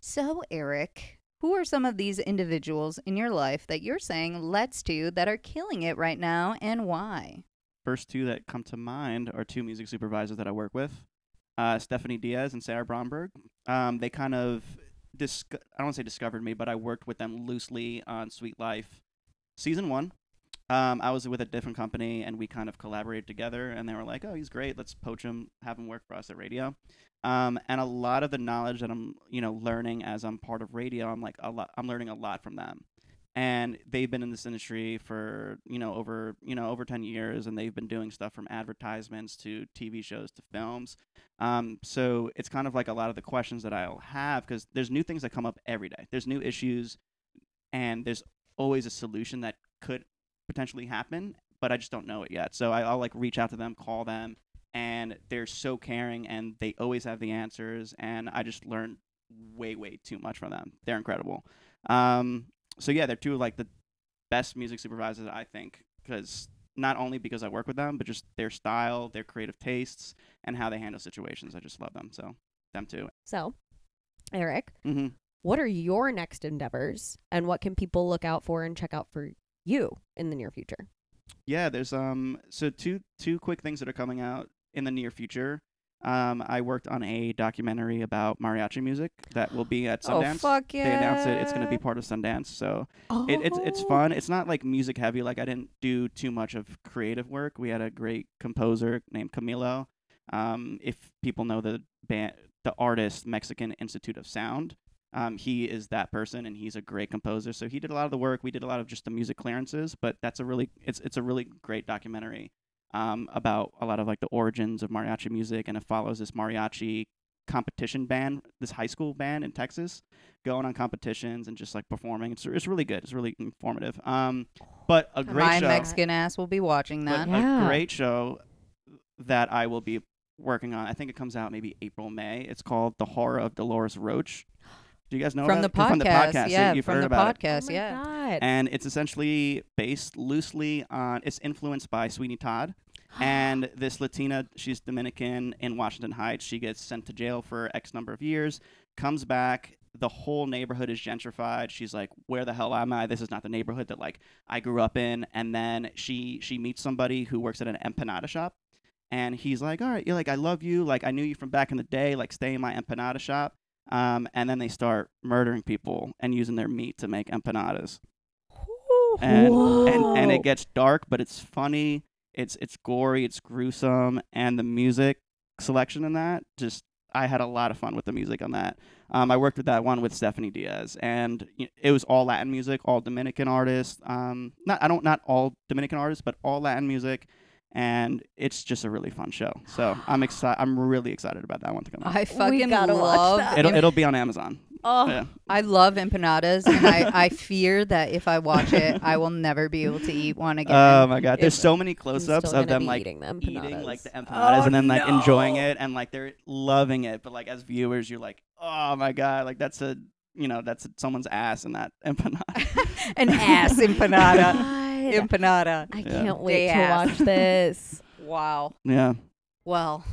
So, Eric, who are some of these individuals in your life that you're saying let's to that are killing it right now and why? First two that come to mind are two music supervisors that I work with, uh, Stephanie Diaz and Sarah Bromberg. Um, they kind of, dis- I don't want to say discovered me, but I worked with them loosely on Sweet Life season one. Um, I was with a different company and we kind of collaborated together, and they were like, "Oh, he's great. Let's poach him, have him work for us at Raedio." Um, and a lot of the knowledge that I'm, you know, learning as I'm part of Raedio, I'm like a lot. I'm learning a lot from them, and they've been in this industry for you know over you know over 10 years and they've been doing stuff from advertisements to tv shows to films. Um, so it's kind of like a lot of the questions that i'll have because there's new things that come up every day. There's new issues and there's always a solution that could potentially happen but i just don't know it yet. So I, i'll like reach out to them call them and they're so caring and they always have the answers and i just learned way way too much from them they're incredible um, so yeah, they're two of like the best music supervisors I think because not only because I work with them, but just their style, their creative tastes, and how they handle situations. I just love them. So them too. So, Eric, hmm what are your next endeavors and what can people look out for and check out for you in the near future? Yeah, there's um so two two quick things that are coming out in the near future. Um, I worked on a documentary about mariachi music that will be at Sundance. Oh, fuck yeah. They announced it. It's going to be part of Sundance. So it, it's it's fun. It's not like music heavy. Like I didn't do too much of creative work. We had a great composer named Camilo. Um, if people know the band, the artist Mexican Institute of Sound, Um, he is that person, and he's a great composer. So he did a lot of the work. We did a lot of just the music clearances, but that's a really it's it's a really great documentary um, about a lot of like the origins of mariachi music, and it follows this mariachi competition band, this high school band in Texas, going on competitions and just like performing. It's it's really good. It's really informative. Um, but a great My show. Mexican ass will be watching but that. Yeah. a great show that I will be working on. I think it comes out maybe April May. It's called The Horror of Dolores Roach. Do you guys know from the it? podcast, From the podcast, yeah, you've from heard the about it. podcast, oh yeah. God. And it's essentially based loosely on. It's influenced by Sweeney Todd. And this Latina, she's Dominican in Washington Heights. She gets sent to jail for X number of years, comes back. The whole neighborhood is gentrified. She's like, "Where the hell am I? This is not the neighborhood that like I grew up in." And then she she meets somebody who works at an empanada shop, and he's like, "All right, you're like, I love you. Like, I knew you from back in the day. Like, stay in my empanada shop." Um, and then they start murdering people and using their meat to make empanadas and, and and it gets dark, but it's funny. It's it's gory. It's gruesome, and the music selection in that just I had a lot of fun with the music on that. Um, I worked with that one with Stephanie Diaz, and it was all Latin music, all Dominican artists. Um, not I don't not all Dominican artists, but all Latin music, and it's just a really fun show. So I'm excited. I'm really excited about that one to come out. I fucking gotta watch love that. It'll it'll be on Amazon. Oh, Yeah. I love empanadas, and I, I fear that if I watch it, I will never be able to eat one again. Oh my god! There's so many close-ups of them like eating them eating like the empanadas. empanadas Oh, and then like enjoying it and like they're loving it. But like as viewers, you're like, oh my god, like that's a you know that's someone's ass in that [laughs] empanada. [laughs] An ass empanada. God. empanada. I can't wait to Yes. watch [laughs] this. Wow. yeah. Well,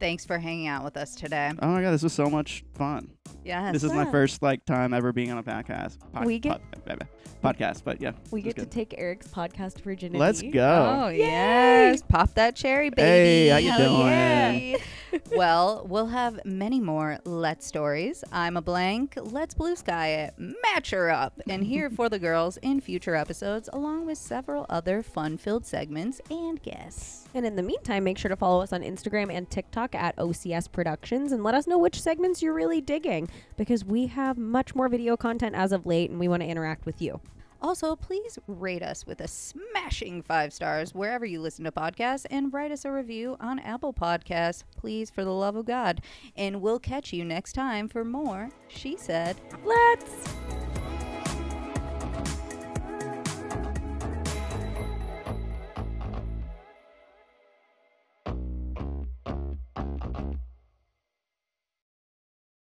thanks for hanging out with us today. Oh my god, this was so much fun. Yes. this is my first like time ever being on a podcast. Pod- We get- pod- eh, eh, podcast, but yeah. We it was get to take Eric's podcast virginity. Let's go. Oh yes, pop that cherry, baby. Hey, how you Hell doing? yeah. well, we'll have many more Let's stories. I'm a blank. Let's blue sky it. Match her up and here for the girls in future episodes, along with several other fun-filled segments and guests. And in the meantime, make sure to follow us on Instagram and TikTok at OCS Productions and let us know which segments you're really digging because we have much more video content as of late and we want to interact with you. Also, please rate us with a smashing five stars wherever you listen to podcasts and write us a review on Apple Podcasts, please, for the love of God. And we'll catch you next time for more She Said. Let's